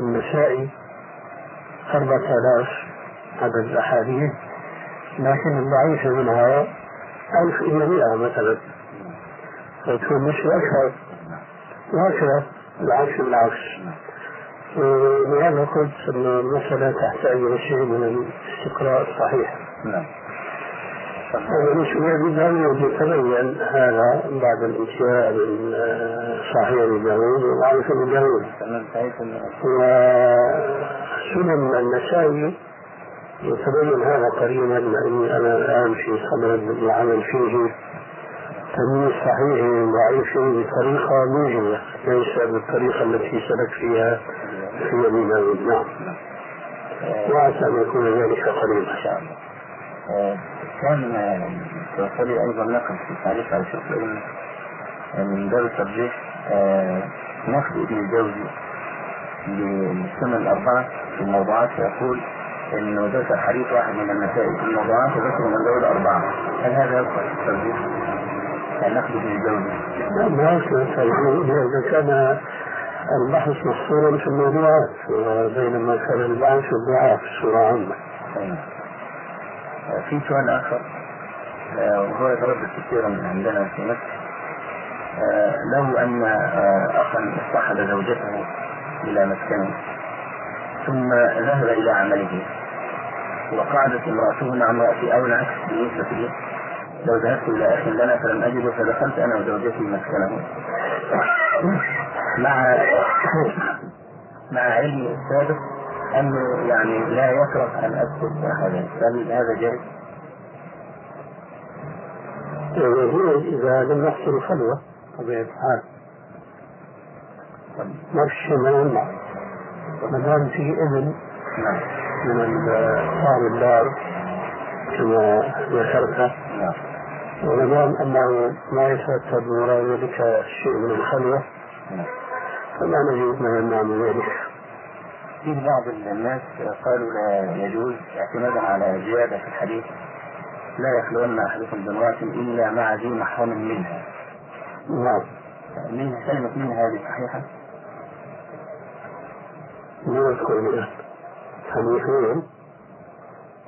النسائي أربعة آلاف عدد الأحاديث لكن الضعيفة منها ألف إلى مئة مثلا. فتكون مش أكثر. وهكذا العكس بالعكس ولهذا قلت أن المسألة تحتاج إلى شيء من الاستقراء الصحيح. نعم. مش بذلك يتبين هذا بعد الانتهاء من صحيح داوود وضعيف ابي داوود وسنن النسائي يتبين هذا قريبا لاني أنا الان في صدد العمل فيه تمييز صحيح وضعيف بطريقه موجبه ليس بالطريقة التي سلك فيها في ابي داود نعم وعسى أن يكون ذلك قريبا ان شاء الله كان أيضا نقل في تعريف على شيخ من باب الترجيح نقد ابن الجوزي للسنة الأربعة في الموضوعات يقول انه ذكر حديث واحد من المسائل في الموضوعات وذكر من ذوي الاربعه هل هذا يدخل في الترجيح؟ هل ناخذ من الجوزي؟ لا ما إذا كان البحث محصورا في الموضوعات بينما كان البحث في الضعاف بصوره عامه. في سؤال آخر. وهو يتردد كثيرا عندنا في مصر له أن اخا اصطحب زوجته إلى مسكنه ثم ذهب إلى عمله. وقعدت امرأته مع امرأتي أو العكس بالنسبة لي. لو ذهبت إلى أخ لنا فلم أجده فدخلت أنا وزوجتي مسكنه. مع مع علمي السابق أنه يعني لا يكره أن أسكت هذا هل هذا جائز؟ إذا لم يحصل خلوة طبيعة الحال ما في شيء ما يمنع. ما دام في إذن من صاحب الدار كما ذكرت. وما دام أنه ما يترتب من ذلك شيء من الخلوة فما نجد ما يمنع من ذلك. في بعض الناس قالوا لا يجوز اعتمادا على زيادة في الحديث لا يخلون أحدكم بامرأة إلا مع ذي محرم منها. نعم. منها كلمة منها هذه صحيحة؟ ما يذكر الآن حديثين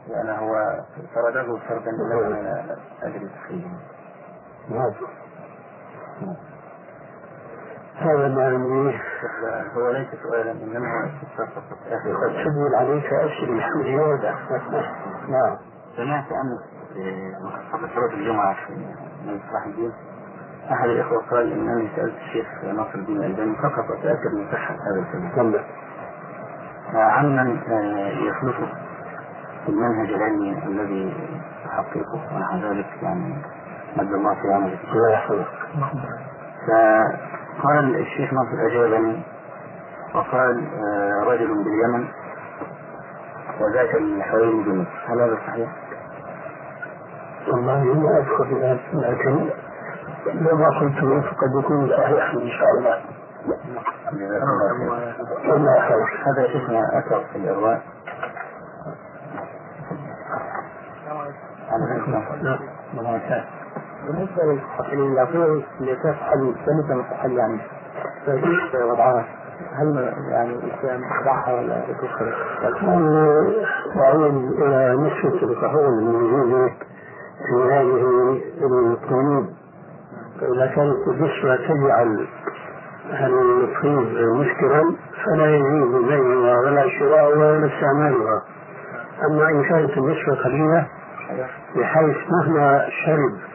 لأن هو فرده فردا لا أدري تحديدا نعم هذا ما عندي. هو ليس سؤالا إنما هو استفسار قد سجل عليك اسئله زياده نعم. سمعت امس في صلاة الجمعة في من صلاح الدين أحد الإخوة قال إنني سألت الشيخ ناصر الدين الألباني فقط اتاكد من صحة هذا الكلام. عمن يخلفه في المنهج العلمي الذي يحققه ونحو ذلك يعني مد الله في عمله. الله يحفظك. فقال الشيخ ناصر اجابني وقال رجل باليمن وذاك من حوالي بمصر هل هذا صحيح؟ والله ما الان لكن لما قلت فقد يكون صحيح إن شاء الله. هذا شيخنا أثر في الإرواء بالنسبة للعقول اللي تفعل سنة مستحل يعني فكيف وضعها؟ هل يعني الإسلام يخضعها ولا تكفر؟ تعود إلى نسبة الكحول الموجودة في هذه القيود فإذا كانت النسبة تجعل الطيب مشكلا فلا يجوز بيعها ولا شراؤها ولا استعمالها أما إن كانت النسبة قليلة بحيث مهما شرب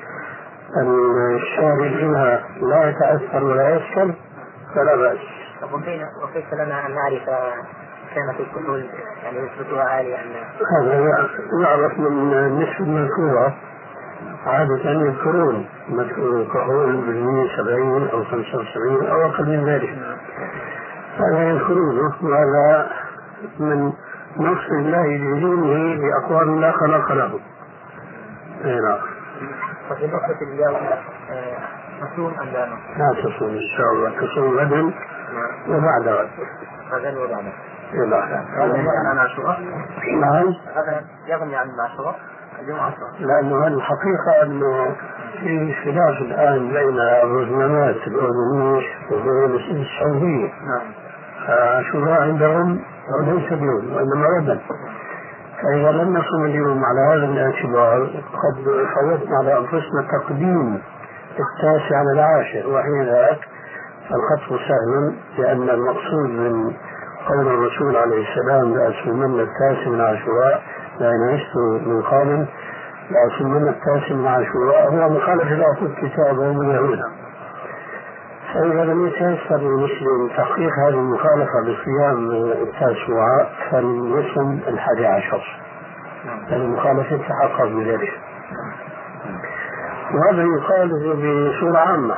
الشارب منها لا يتأثر ولا يسكر فلا بأس. وكيف لنا أن نعرف كانت الكحول؟ يعني نسبتها عالية أم هذا يعرف من النسبة المذكورة. عادة يذكرون كحول بالمية سبعين أو خمسة وسبعين أو أقل من ذلك. هذا يذكرونه وهذا من نص الله لدينه بأقوال لا خلق له. أي نعم. وفي نقطة اليوم تصوم أم لا؟ لا تصوم إن شاء الله. تصوم غدا وبعد غد. غدا وبعد. نعم عن عاشوراء نعم. غدا يغني عن عاشوراء اليوم عاشوراء لأنه الحقيقة أنه في خلاف الآن بين الرزمانات الأردنية وبين السعودية. نعم. عاشوراء عندهم ليس بيوم وإنما وبن فإذا لم نصم اليوم على هذا الاعتبار قد فوتنا على أنفسنا تقديم التاسع على العاشر وحين ذاك فالخطف سهل لأن المقصود من قول الرسول عليه السلام لأصومن التاسع من عاشوراء لأن عشت من قابل لأصومن التاسع من عاشوراء هو مخالف لأخذ كتابه من يهودا فإذا لم يتيسر للمسلم تحقيق هذه المخالفة بصيام التاسوعاء فليصم الحادي عشر. لأن المخالفة تحقق بذلك. وهذا يقال بصورة عامة.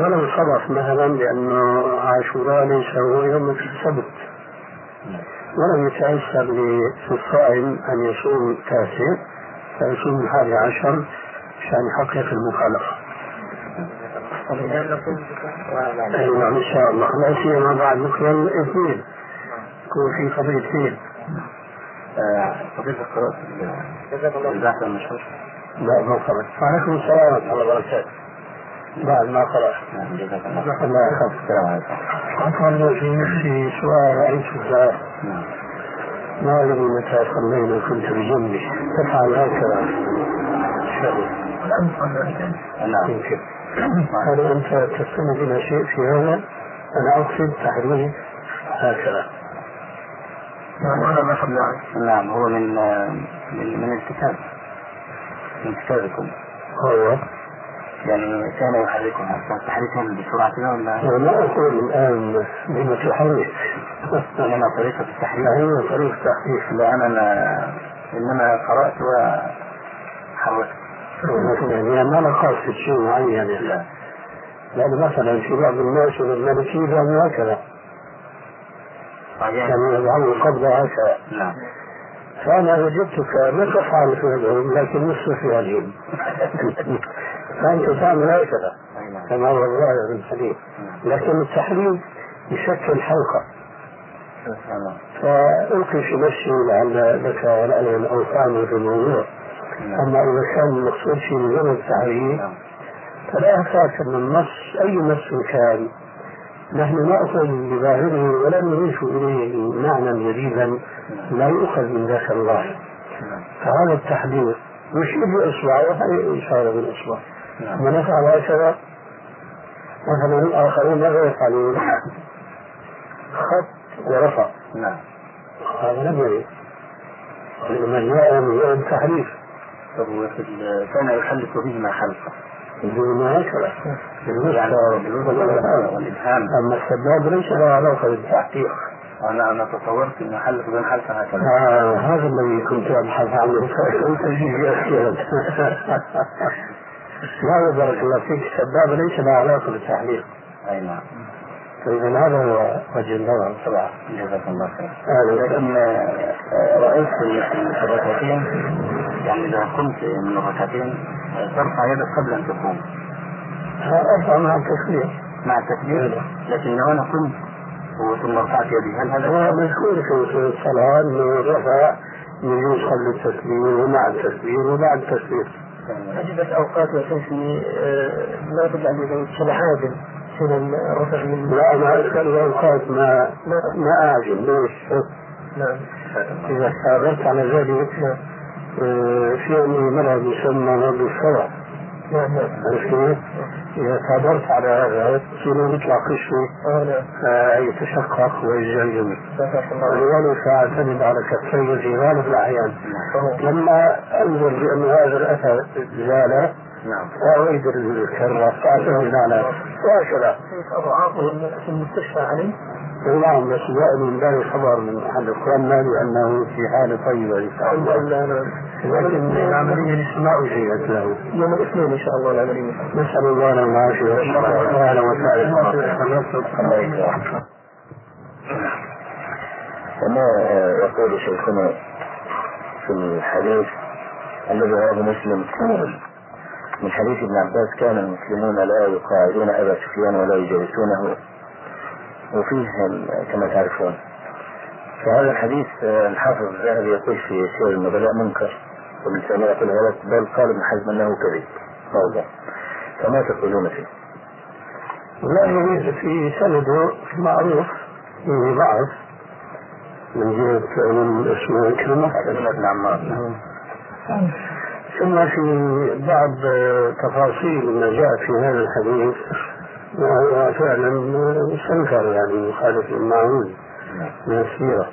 ولو صدف مثلا لأنه عاشوراء ليس هو يوم السبت. ولم يتيسر للصائم أن يصوم التاسع فيصوم الحادي عشر عشان يحقق المخالفة. أيوه إن شاء الله. لا سيما بعد بكرة الاثنين. يكون في قضية اثنين. فضيلة القراءة البحث المشهور. لا ما قرأت. وعليكم السلام ورحمة الله وبركاته. بعد ما قرأت. نعم جزاك الله خير. الله يخليك السلام عليكم. عفوا في نفسي سؤال رأيته ذا نعم. ما أدري متى صلينا كنت بجنبي؟ تفعل هكذا. شغل نعم. هل أنت تستند إلى شيء في هذا؟ أنا أقصد تحريم هكذا. نعم هذا ما صلى نعم هو من من من الكتاب. من كتابكم. هو. يعني كان يحركها. كان تحريكهم بسرعة ولا؟ أنا لا أقول الآن بما تحرك إنما طريقة التحريك. هي طريقة تحريف لا أنا ما إنما قرأت وحركت يعني ما قاصد شيء معين يعني. لا لأن مثلا في بعض الناس الملكيين يعملوا هكذا. صحيح. يعني يضعون القبضة هكذا. نعم. فأنا وجدتك ما تفعل فعلهم لكن نصف فعلهم فأنت تعمل هكذا. نعم. كما هو الظاهر من الحديث. لكن التحريم يشكل حلقة. نعم. فألقي في نفسي لعل لك رأيا أو فهما في الموضوع. أما إذا كان المقصود في مجرد التحريم نعم فلا أخاف أن النص أي نص كان نحن نأخذ بظاهره ولا نضيف إليه معنى جديدا لا يؤخذ من ذاك الله. فهذا التحذير يشير بإصبع وهي إشارة بالإصبع. نعم. يفعل هكذا مثلا الآخرون ماذا يفعلون؟ خط ورفع. نعم. هذا لم يرد من جاء من التحريف طب وفي كان يحلق بهما حلقة بدون هكذا والإبهام. أما السباب ليس له علاقة بالتحقيق. أنا أنا تصورت إنه حلق بين حلقة هكذا آه هذا الذي كنت أبحث عنه. فكنت أجيب أسئلة لا بارك الله فيك. السباب ليس له علاقة بالتحليق أي نعم. فإذا هذا هو وجه النظر طبعا جزاك الله خير. لكن آه، رأيت في الركعتين يعني إذا قمت من الركعتين آه، ترفع يدك قبل أن تقوم. أرفع مع التكبير مع التكبير لكن لو أنا قمت ثم رفعت يدي هل هذا هو مذكور في الصلاة أنه رفع يجوز قبل التكبير ومع التكبير وبعد التكبير عجبت أوقات وتنسي لا تجعل لزوج شبعان حين الرفع من لا أنا أسأل أوقات ما ما أعجب ليش؟ نعم. إذا استعرضت على ذلك آه، في عندي مرض يسمى مرض الصرع نعم نعم. عرفت كيف؟ إذا صبرت على هذا تصير يطلع نعم. جزاك الله خير. ولذلك أعتمد على كفي في غالب الأحيان فهو لما أنظر بأن هذا الأثر زال. نعم. وأعيد الكرة. فأعتمد على وهكذا. في المستشفى عليه نعم بس جاءني من ذلك خبر من أحد إخواننا بأنه في حالة طيبة إن شاء الله لكن العملية لسه ما أجريت له. يوم الاثنين إن شاء الله العملية نسأل الله له العافية والشفاء أهلا وسهلا كما يقول شيخنا في الحديث الذي رواه مسلم. من حديث ابن عباس كان المسلمون لا يقاعدون أبا سفيان ولا يجالسونه. وفيه كما تعرفون. فهذا الحديث آه، الحافظ الذهبي يقول في سير النبلاء منكر ومن ثاني يقول غلط بل قال ابن حزم أنه كذب. موضع. فما تقولون فيه؟ لا يريد في سنده معروف فيه ضعف من جهة من اسمه كلمة بن عمار. نعم. ثم في بعض تفاصيل ما جاء في هذا الحديث وهو فعلا مستنكر يعني مخالف للمعروف من السيرة.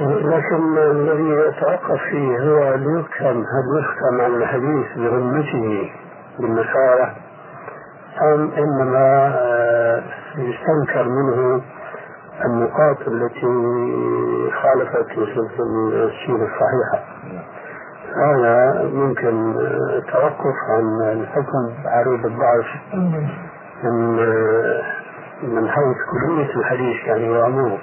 لكن الذي يتوقف فيه هو يفهم هل يفهم عن الحديث برمته بالنصارى أم إنما آه، يستنكر منه النقاط التي خالفت السيرة الصحيحة. هذا ممكن التوقف عن الحكم بعريض الضعف من من حيث كلية الحديث يعني وعمومه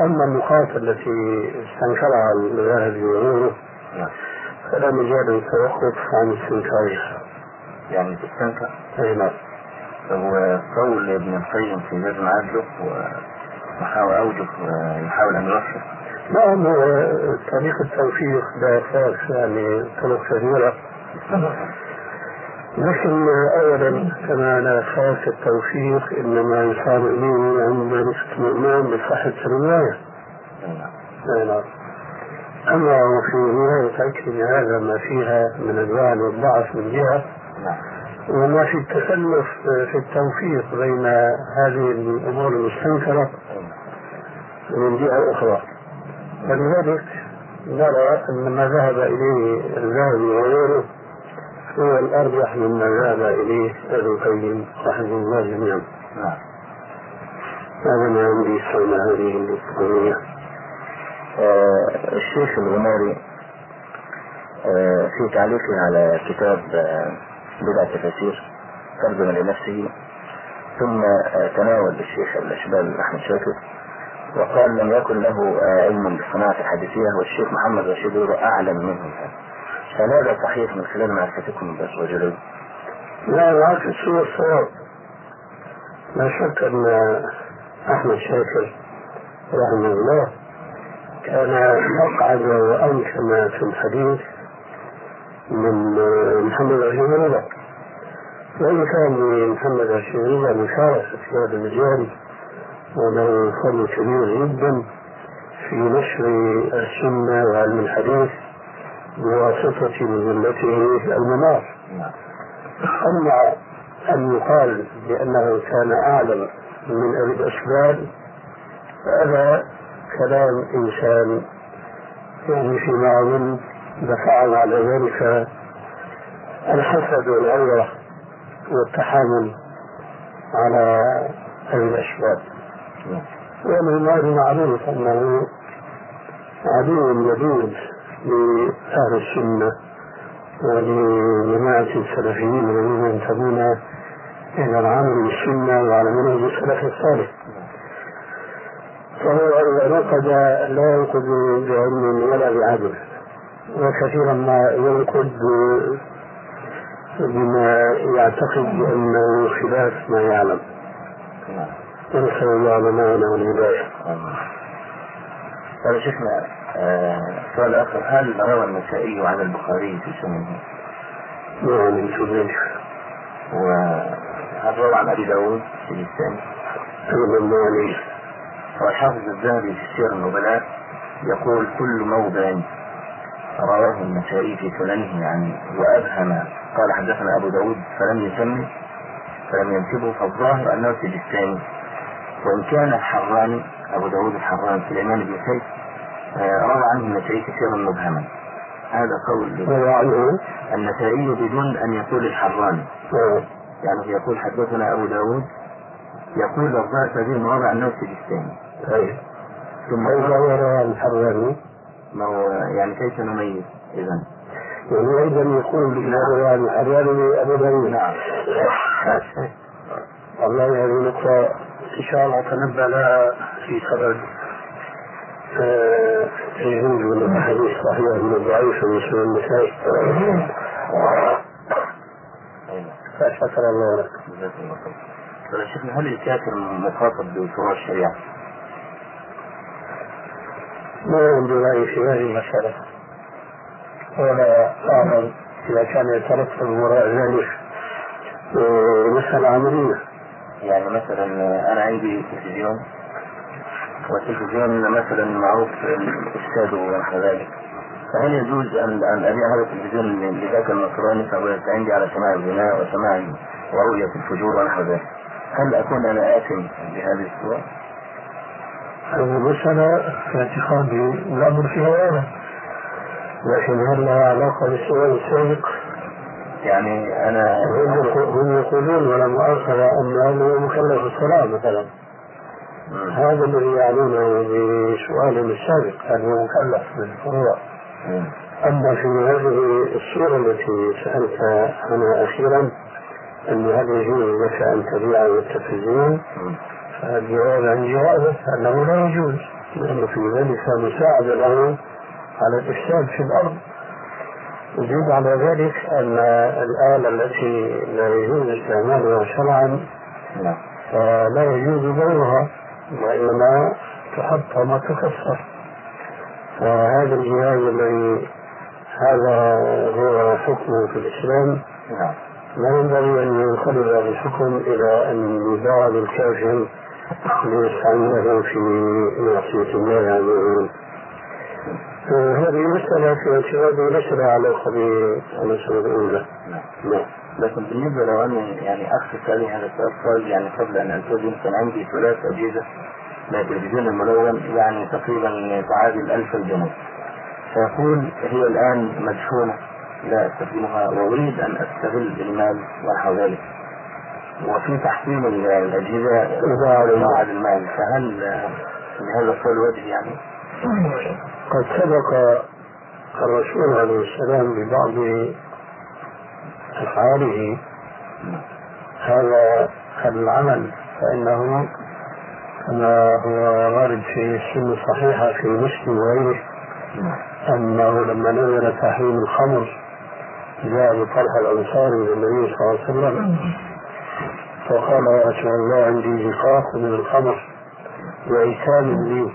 أما النقاط التي استنكرها الذهبي وغيره نعم. فلا مجال للتوقف عن استنكارها. يعني تستنكر؟ أي نعم. هو قول ابن القيم في زاد معادله وحاول أوجه يحاول أن يوفق نعم طريق التوفيق خاص يعني طرق كثيرة لكن أولا كما لا خاص التوفيق إنما يصار إليه عند نسبة الإمام بصحة الرواية. أي نعم. أما وفي رواية أكل هذا ما فيها من الوعن والضعف من جهة نعم. وما في التكلف في التوفيق بين هذه الأمور المستنكرة من جهة أخرى. ولذلك نرى أن ما ذهب إليه الذهبي وغيره هو الأرجح مما ذهب إليه ابن القيم رحمه الله جميعا. نعم. هذا ما عندي حول هذه القضية آه، الشيخ الغماري آه، في تعليقه على كتاب آه، بدع التفاسير ترجمة لنفسه ثم تناول الشيخ الأشبال أحمد شاكر. وقال لم يكن له آه، علم بالصناعة الحديثية والشيخ محمد رشيد أعلم منه هل هذا صحيح من خلال معرفتكم بس وجلوه؟ لا العكس هو الصواب لا شك أن أحمد شاكر رحمه الله كان أقعد وأنكم في الحديث من محمد رشيد رضا وإن كان لمحمد رشيد رضا مشاركة في هذا المجال وله فضل كبير جدا في نشر السنة وعلم الحديث بواسطة مجلته المنار. أما أن يقال بأنه كان أعلم من أبي الأسباب فهذا كلام إنسان يعني فيما أظن دفعه على ذلك الحسد والغيرة والتحامل على أبي الأسباب. نعم والإمام معروف أنه عدو لدود لأهل السنة ولجماعة السلفيين الذين ينتمون إلى العمل بالسنة وعلى منهج السلف الصالح. فهو إذا نقد لا ينقد بعلم ولا بعدل وكثيرا ما ينقد بما يعتقد أنه خلاف ما يعلم. نسأل الله لنا والهداية طيب شيخنا آه، سؤال آخر. هل روى النسائي عن البخاري في سننه؟ نعم من سبيل وهل روى عن أبي داود في الثاني أبدا ما عليه والحافظ الذهبي في سير النبلاء يقول كل موضع رواه النسائي في سننه يعني وأبهم قال حدثنا أبو داود فلم يسمي فلم ينسبه فالظاهر أنه الثاني. وإن كان الحراني أبو داود الحراني سليمان بن سيف آه، روى عنه النسائي كثيرا مبهما. هذا قول عنه النسائي بدون أن يقول الحراني. آه. يعني يقول حدثنا أبو داود يقول الظاهر في أنه في طيب ثم قال روى الحراني. ما هو يعني كيف نميز إذا يعني أيضا يقول روى الحراني أبو داود. نعم. والله هذه نقطة إن شاء الله تنبأ لها في سبب آه، تجهيز من الأحاديث الصحيحة من الضعيف من سنن أيوة. فشكر الله لك الله خير. شيخنا هل الكافر مخاطب بفروع الشريعة؟ ما عندي رأي في هذه المسألة ولا أعلم إذا كان يترتب وراء ذلك آه، مسألة عملية يعني مثلا أنا عندي تلفزيون والتلفزيون مثلا معروف الشادو ونحو ذلك فهل يجوز ان أن أبيع هذا التلفزيون لذاك النصراني فهو يستعين على سماع الغناء وسماع ورؤية الفجور ونحو ذلك هل أكون أنا آثم بهذه؟ هذه مسألة في اعتقادي الأمر فيها أنا لكن هل لها علاقة بالسؤال السابق؟ يعني أنا هم يقولون ولا مؤاخذة أن هذا مكلف الصلاة مثلا. هذا الذي يعنونه بسؤالهم السابق هل هو مكلف بالفروع أما في هذه الصورة التي سألت عنها أخيرا أن هل يجوز لك أن تبيع التلفزيون. فالجواب عن جوابه أنه لا يجوز لأن في ذلك مساعدة له على الإفساد في الأرض. يزيد على ذلك أن الآلة التي لا يجوز استعمالها شرعا فلا يجوز بيعها وإنما تحطم وتكسر فهذا الجهاز الذي هذا هو حكمه في الإسلام. لا ينبغي أن ينقلب هذا الحكم إلى أن يباع للكافر ليستعمله في معصية الله عز وجل. هذه مسألة في اعتقادي ليس لها علاقة بالمسألة الأولى. نعم. لكن بالنسبة لو أنا يعني أخذ هذه هذا السؤال يعني قبل أن ألتزم كان عندي ثلاث أجهزة التلفزيون الملون يعني تقريبا تعادل ألف جنيه فيقول هي الآن مدفونة لا أستخدمها وأريد أن أستغل المال ونحو ذلك. وفي تحسين الأجهزة بعد المال. فهل لهذا السؤال وجه يعني؟ قد سبق الرسول عليه السلام ببعض أفعاله. هذا العمل فإنه كما هو وارد في السنة الصحيحة في مسلم وغيره أنه لما نزل تحريم الخمر جاء بطلحة الأنصاري للنبي صلى الله عليه وسلم فقال يا رسول الله عندي زقاق من الخمر وإيتام لي.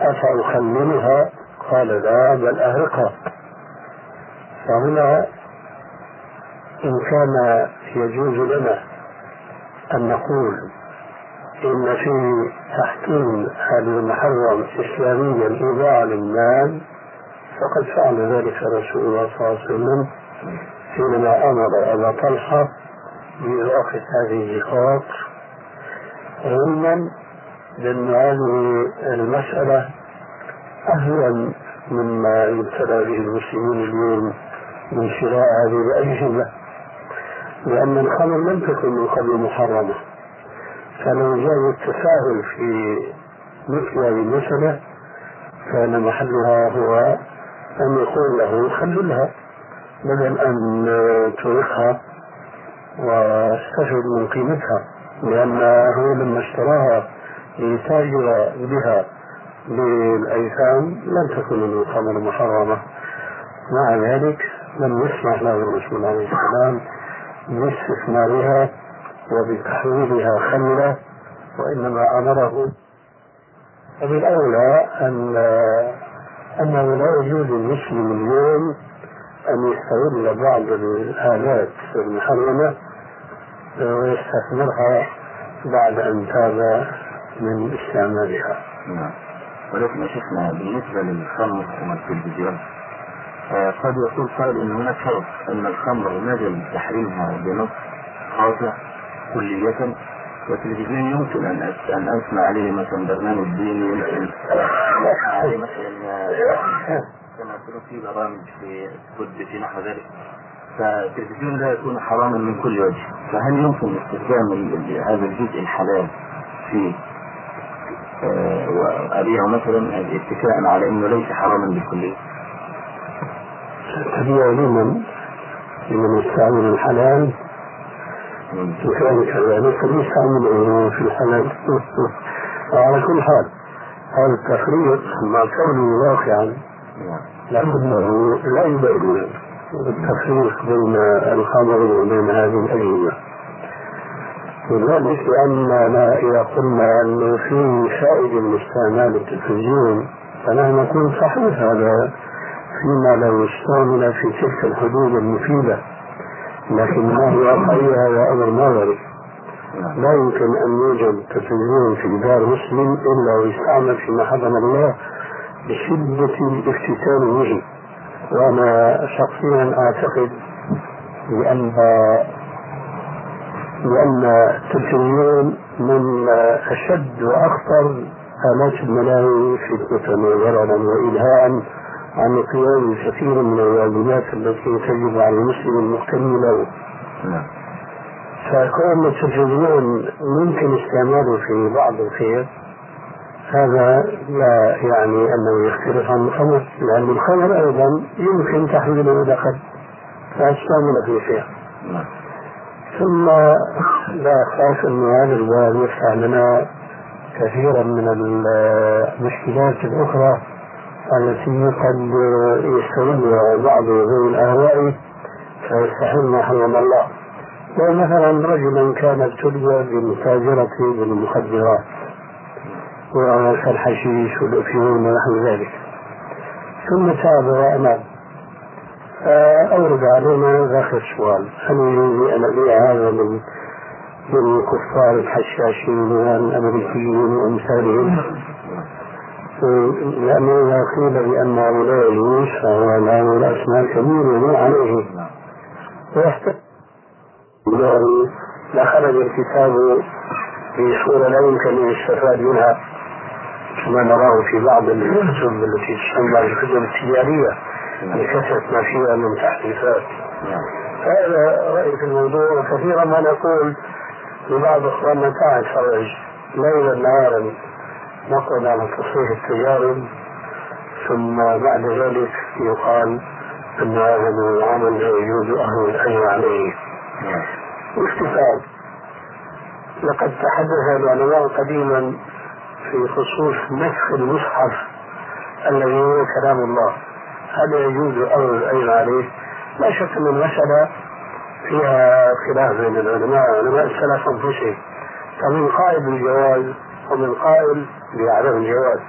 أفأخللها قال لا بل أهرقها فهنا إن كان يجوز لنا أن نقول إن في تحكيم هذا المحرم إسلاميا إيضاع للمال فقد فعل ذلك رسول الله صلى الله عليه وسلم حينما أمر أبا طلحة بإضافة هذه الزقاق علما بأن هذه المسألة أهون مما يبتلى به المسلمون اليوم من شراء هذه الأجهزة. لأن الخمر لم تكن من قبل محرمة. فلو جاء التساهل في مثل هذه المسألة كان محلها هو أن يقول له خللها بدل أن تركها واستفد من قيمتها لأنه لما اشتراها ليتاجر بها للأيتام لم تكن الخمر محرمة. مع ذلك لم يسمح له الرسول عليه السلام باستثمارها وبتحويلها خمرة وإنما أمره فبالأولى أن أنه لا يجوز للمسلم اليوم أن يستغل بعض الآلات المحرمة ويستثمرها بعد أن تاب من استعمالها. نعم. ولكن يا شيخنا بالنسبة للخمر والتلفزيون آه، قد يقول قائل إن هناك فرق أن الخمر نزل تحريمها بنص قاطع كلية والتلفزيون يمكن أن أن أسمع عليه مثلا برنامج ديني يمكن عليه مثلا كما يكون في برامج في كتب في نحو ذلك فالتلفزيون لا يكون حراما من كل وجه فهل يمكن استخدام هذا الجزء الحلال في آه، وأبيعه مثلا اتكاء على إنه ليس حراما بالكلية تبيع لمن؟ لمن يستعمل الحلال. وكان كذلك فليستعمل في الحلال. وعلى كل حال هذا التفريق مع كونه واقعا لكنه لا يبين التفريق بين الخمر وبين هذه الأجهزة وذلك لأننا إذا قلنا أنه في فائدة من استعمال التلفزيون فنحن نقول صحيح هذا فيما لو استعمل في تلك الحدود المفيدة لكن ما هي واقعية هذا أمر نظري. لا يمكن أن يوجد تلفزيون في دار مسلم إلا ويستعمل فيما حرم الله بشدة الافتتان به. وأنا شخصيا أعتقد بأن لأن التلفزيون من أشد وأخطر آلات الملاهي فتنة وضررا وإلهاء عن قيام كثير من الواجبات التي تجب على المسلم المهتم له. نعم. فكون التلفزيون ممكن استعماله في بعض الخير هذا لا يعني أنه يختلف عن الخمر لأن الخمر أيضا يمكن تحويله إلى قد فاستعمل في خير. نعم. ثم لا خاف ان هذا الباب يفتح لنا كثيرا من المشكلات الأخرى التي قد يستغلها بعض ذوي الاهواء فيستحل حرم الله. لو مثلا رجلا كان ابتلي بالمتاجرة بالمخدرات كالحشيش والأفيون ونحو ذلك ثم تاب واناب أورد علينا ذاك السؤال هل يجوز أن أبيع هذا من من كفار الحشاشين والأمريكيين وأمثالهم لأنه إذا قيل بأن هؤلاء يجوز فهو له رأس مال كبير عليه؟ ويحتاج لخرج الكتاب في صورة لا يمكن أن يستفاد منها كما نراه في بعض الكتب التي تسمى الكتب التجارية. لكثرة ما فيها من تحديثات. هذا رأيي في الموضوع وكثيرا ما نقول لبعض اخواننا تعال فرج ليلا نهارا نقعد على تصحيح التجارب ثم بعد ذلك يقال أن هذا من العمل لا يجوز أهل الاجر عليه. واستفاد. لقد تحدث العلماء قديما في خصوص نسخ المصحف الذي هو كلام الله. هل يجوز أمر الأجر عليه؟ لا شك أن المسألة فيها خلاف بين العلماء علماء السلف أنفسهم فمن قائل بالجواز ومن قائل بعدم الجواز.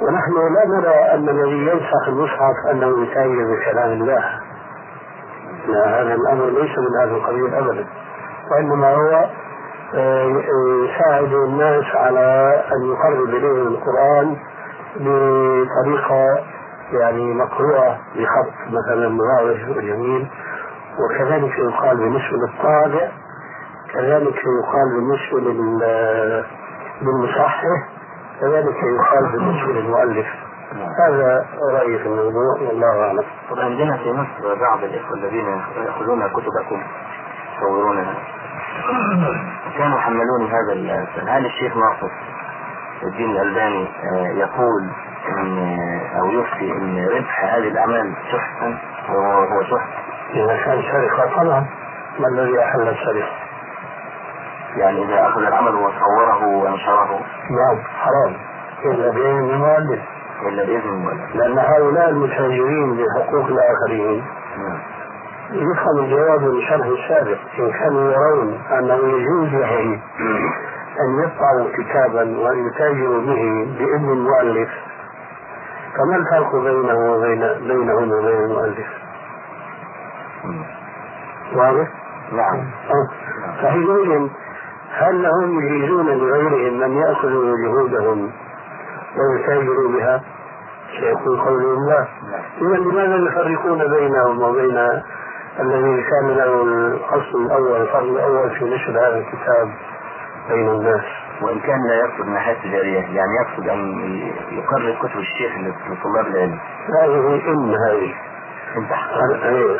ونحن لا نرى أن الذي ينسخ المصحف أنه يتأيد بكلام الله. لا هذا الأمر ليس من هذا القبيل أبدا. وإنما هو آه، يساعد الناس على أن يقرب إليهم القرآن بطريقة يعني مقروءة بخط مثلا واضح وجميل وكذلك يقال بالنسبة للطابع كذلك يقال بالنسبة للمصحح كذلك يقال بالنسبة للمؤلف هذا رأيي في الموضوع والله أعلم. طب عندنا في مصر بعض الإخوة الذين يأخذون كتبكم يصورونها كانوا حملوني هذا السؤال هل الشيخ ناصر الدين الألباني آه، يقول إن أو يفتي إن ربح هذه الأعمال سحتا وهو سحت إذا كان سرقه طبعا ما الذي أحل السرقه؟ يعني إذا أخذ العمل وصوره وأنشره. نعم حرام. إلا بإذن المؤلف. إلا بإذن المؤلف. لأن هؤلاء المتاجرين بحقوق الآخرين نعم. يفهم الجواب من شرح السابق إن كانوا يرون أنه يجوز لهم أن يطبعوا كتابا وان يتاجروا به بإذن المؤلف فما الفرق بينه وبين بينهم وبين المؤلف؟ واضح؟ نعم فحينئذ هل هم يجيزون لغيرهم من يأخذوا جهودهم ويتاجروا بها؟ سيكون قول الله إذا لماذا يفرقون بينهم وبين الذي كان له الاصل الأول الفضل الأول في نشر هذا الكتاب بين الناس وإن كان لا يقصد ناحيه تجاريه يعني يقصد أن يقرر كتب الشيخ لطلاب العلم. هذه إن هذه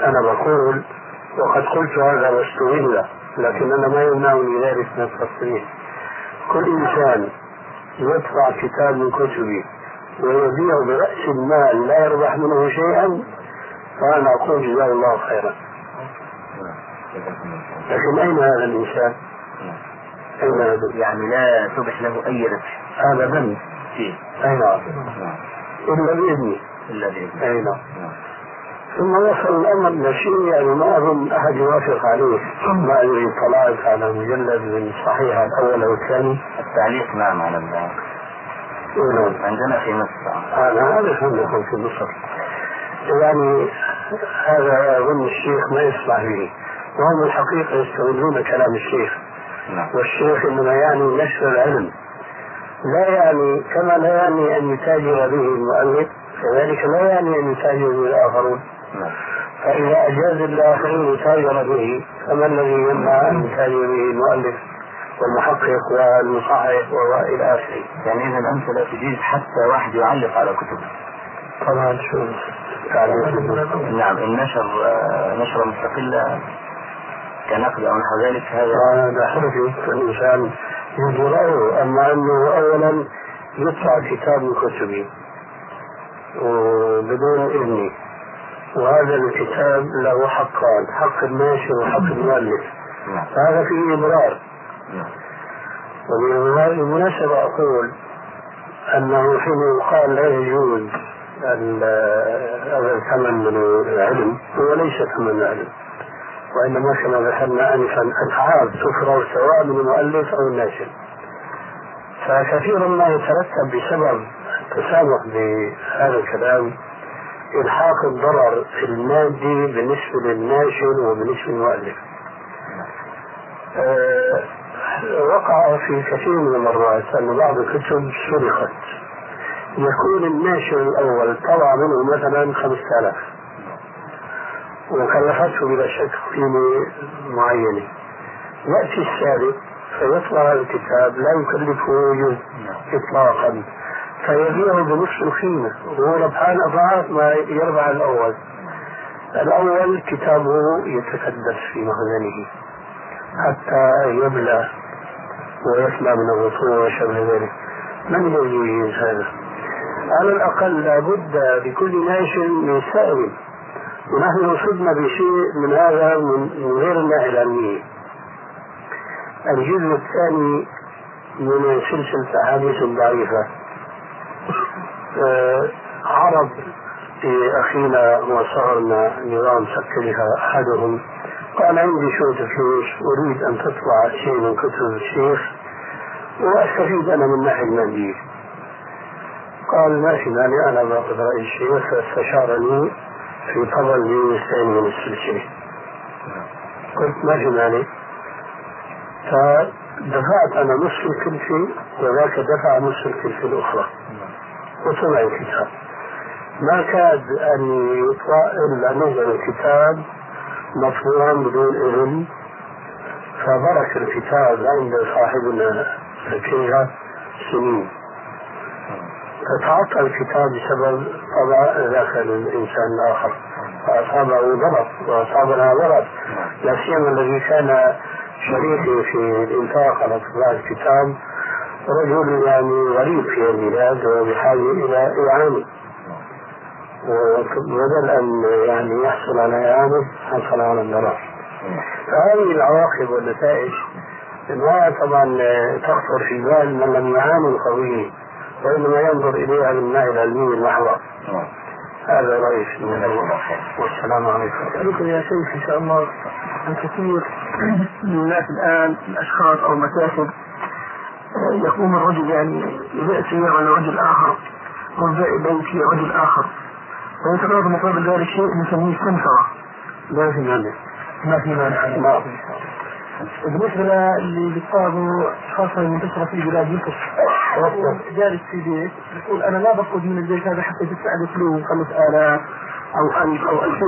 أنا بقول وقد قلت هذا واستغل لكن أنا ما يمنعني ذلك من التصريح. كل إنسان يدفع كتاب من كتبي ويبيع برأس المال لا يربح منه شيئا فأنا أقول جزاه الله خيرا. لكن أين هذا يعني لا تبح له أي ربح. أبدا فيه. أي نعم. إلا بإذنه إلا بإذنه أي نعم. ثم وصل الأمر لشيء يعني ما أظن أحد يوافق عليه. ما أدري طلعت على مجلد من صحيح الأول أو الثاني التعليق نعم على نعم. عندنا في مصر أنا أعرف أنكم في مصر يعني هذا أظن الشيخ ما يصلح به. وهم الحقيقة يستغلون كلام الشيخ. نعم والشيخ إنما يعني نشر العلم. لا يعني كما لا يعني أن يتاجر به المؤلف كذلك لا يعني أن يتاجر به الآخرون. نعم. فإذا أجاز الآخرين يتاجر به فما الذي يمنع أن يتاجر به المؤلف والمحقق والمصحح وإلى آخره؟ يعني أنت لا تجيز حتى واحد يعلق على كتب. طبعا شو؟ نعم إن نشر آه، نشرة مستقلة كنقد أو نحو ذلك هذا. هذا حرفي الإنسان يجي رأيه أما أنه أولا يطلع كتاب من كتبي وبدون إذني وهذا الكتاب له حقان حق الناشر وحق المؤلف. نعم. هذا فيه إضرار نعم. وبالمناسبة أقول أنه حين يقال لا يجوز هذا الثمن من العلم هو ليس ثمن العلم. وإنما كما ذكرنا آنفا أتعاب تفرغ سواء من المؤلف أو الناشر. فكثيرا ما يترتب بسبب التسامح بهذا الكلام إلحاق الضرر المادي بالنسبة للناشر وبالنسبة للمؤلف. آه، وقع في كثير من المرات أن بعض الكتب سرقت. يكون الناشر الأول طبع منه مثلا 5000 وكلفته بلا شك قيمة معينة يأتي السارق فيطلع الكتاب لا يكلفه جزء إطلاقا. فيبيعه بنصف القيمة وهو ربحان أضعاف ما يربح الأول. الأول كتابه يتكدس في مخزنه حتى يبلى ويسمع من الرسول وشبه ذلك. من الذي يجيز هذا؟ على الأقل لابد لكل ناشر من سائل ونحن وصلنا بشيء من هذا من غير الناحية العلمية الجزء الثاني من سلسلة أحاديث ضعيفة. آه، عرض لأخينا وصهرنا نظام سكرها أحدهم. قال عندي شوية فلوس أريد أن تطبع شيء من كتب الشيخ وأستفيد أنا من الناحية المادية قال ما في مانع أنا باخذ رأي الشيخ فاستشارني في طبع الجزء الثاني من السلسلة. قلت ما في مانع. فدفعت أنا نصف الكلفة وذاك دفع نصف الكلفة الأخرى. وطلع الكتاب. ما كاد أن يطلع إلا نزل الكتاب مطبوعا بدون إذن. فبرك الكتاب عند صاحبنا فيها سنين فتعطل الكتاب بسبب طبع ذاك الإنسان الآخر. فأصابه ضرر وأصابنا ضرر لا سيما الذي كان شريكي في الإنفاق على طباعة الكتاب. رجل يعني غريب في البلاد وبحاجة إلى إعانة. وبدل أن يعني يحصل على إعانة حصل على الضرر. فهذه العواقب والنتائج ما طبعا تخطر في بال من لم يعاني القوي وإنما ينظر إليها من الناحية العلمية المحضة نعم. هذا رأيي في والسلام عليكم. أسألكم يا شيخ إن شاء الله عن كثير من الناس الآن الأشخاص أو المكاتب يقوم الرجل يعني يبيع سيارة لرجل آخر ويبيع بيت لرجل آخر. ويتقاضى مقابل ذلك شيء نسميه سمسرة. ما في مانع. ما في مانع. نعم بالنسبة للي بيتقاضوا خاصة المنتشرة في بلاد مصر جالس في بيت يقول أنا لا بخرج من البيت هذا حتى تدفع لي فلوس 5000 أو 1000 أو 2000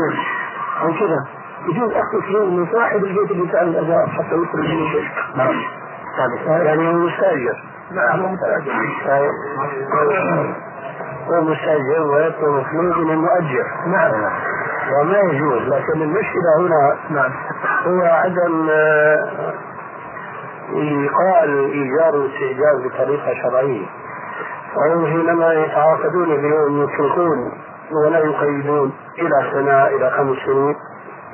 أو كذا. يجوز أخذ فلوس من صاحب البيت اللي يدفع لي الأجار حتى يخرج من البيت. نعم. يعني هو مستأجر نعم هو متأجر هو مستأجر ويطلب فلوس من المؤجر. نعم. وما يجوز لكن المشكلة هنا نعم هو عدم آه، إيقاع الإيجار والاستئجار بطريقة شرعية. وهم حينما يتعاقدون بهم يتركون ولا يقيدون إلى سنة إلى خمس سنين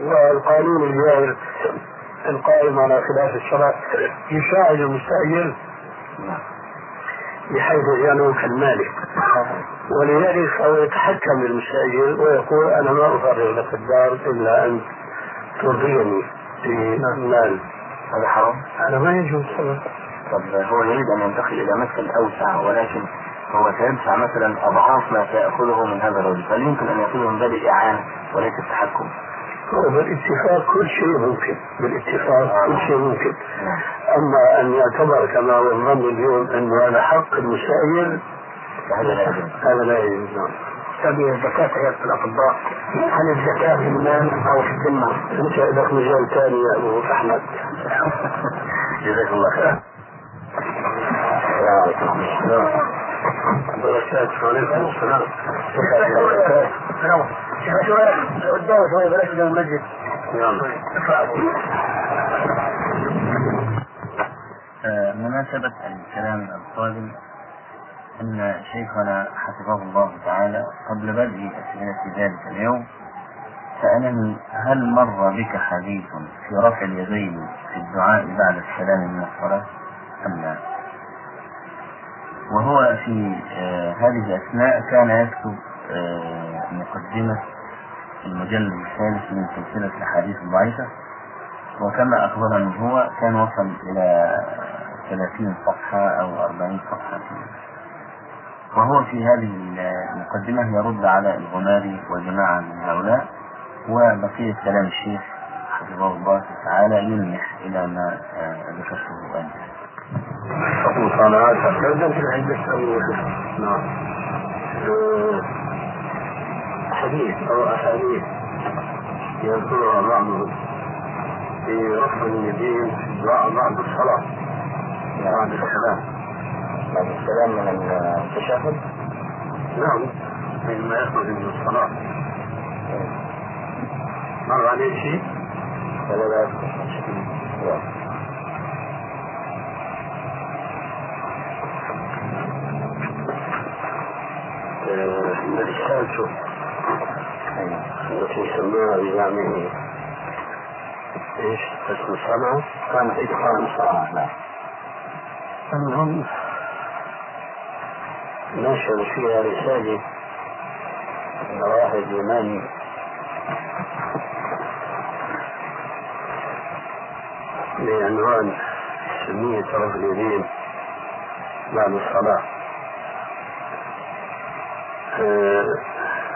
والقانون الجاهل القائم على خلاف الشرع يساعد المستأجر. بحيث يجعله كالمالك ولذلك فهو يتحكم بالمستأجر ويقول أنا ما أفرغ لك الدار إلا أن ترضيني بمال هذا حرام؟ هذا ما يجوز. طبعا طب هو يريد أن ينتقل إلى مسكن أوسع ولكن هو سيدفع مثلا أضعاف ما سيأخذه من هذا الرجل. هل يمكن أن يأخذه من باب الإعانة وليس التحكم؟ بالاتفاق كل شيء ممكن بالاتفاق كل شيء ممكن. أما أن يعتبر كما هو الظن اليوم أنه هذا حق المسائل هذا لا يجوز. هذا لا يجوز نعم. تبي الزكاة يا الأطباء هل الزكاة في المال أو في الذمة؟ أنت لك مجال ثاني يا أبو أحمد. جزاك الله خير. بركات وعليكم السلام شيخ مناسبة الكلام القادم أن شيخنا حفظه الله تعالى قبل بدء أسئلة ذلك اليوم سألني هل مر بك حديث في رفع اليدين في الدعاء بعد السلام من الصلاة أم لا؟ وهو في آه، هذه الأثناء كان يكتب آه، مقدمة المجلد الثالث من سلسلة الأحاديث الضعيفة. وكما أخبرني هو كان وصل إلى 30 صفحة أو 40 صفحة. وهو في هذه المقدمة يرد على الغماري وجماعة من هؤلاء. وبقية كلام الشيخ حفظه الله تعالى يلمح إلى ما آه، ذكرته أنت. مصانعات تقدم في العدة نعم. حديث أو أحاديث يذكرها بعضهم في رفع اليدين بعد الصلاة. بعد السلام. بعد السلام من التشهد؟ نعم. حينما يخرج من الصلاة. مر عليه شيء؟ ولا لا يذكر آه، الرسالة التي سماها بزعمه إيش؟ اسم الصنعة كانت إتقان الصلاة نعم أنهم نشروا فيها رسالة واحد يوناني بعنوان سمية طرف اليدين بعد الصلاة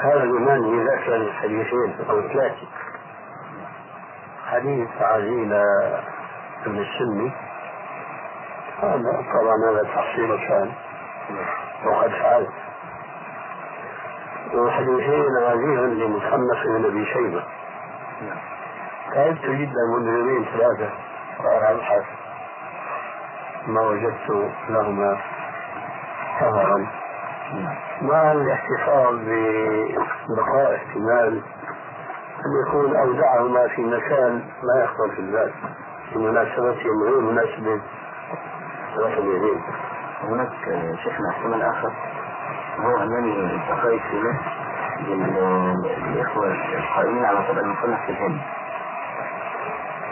هذا اليوناني ذكر حديثين أو ثلاثة حديث عزيل ابن السني. هذا طبعا هذا تحصيل كان وقد فعلت. وحديثين عزيزا لمصنف ابن أبي شيبة. تعبت جدا منذ يومين ثلاثة. وأنا ابحث ما وجدت لهما ثمرا مع الاحتفاظ ببقاء احتمال أن يكون أودعهما في مكان ما يخطر في البال في مناسبتهم غير مناسبة رفع اليدين هناك شيخنا احتمال آخر هو أنني التقيت مصر بالإخوة القائمين على طبع المصنف في الهند.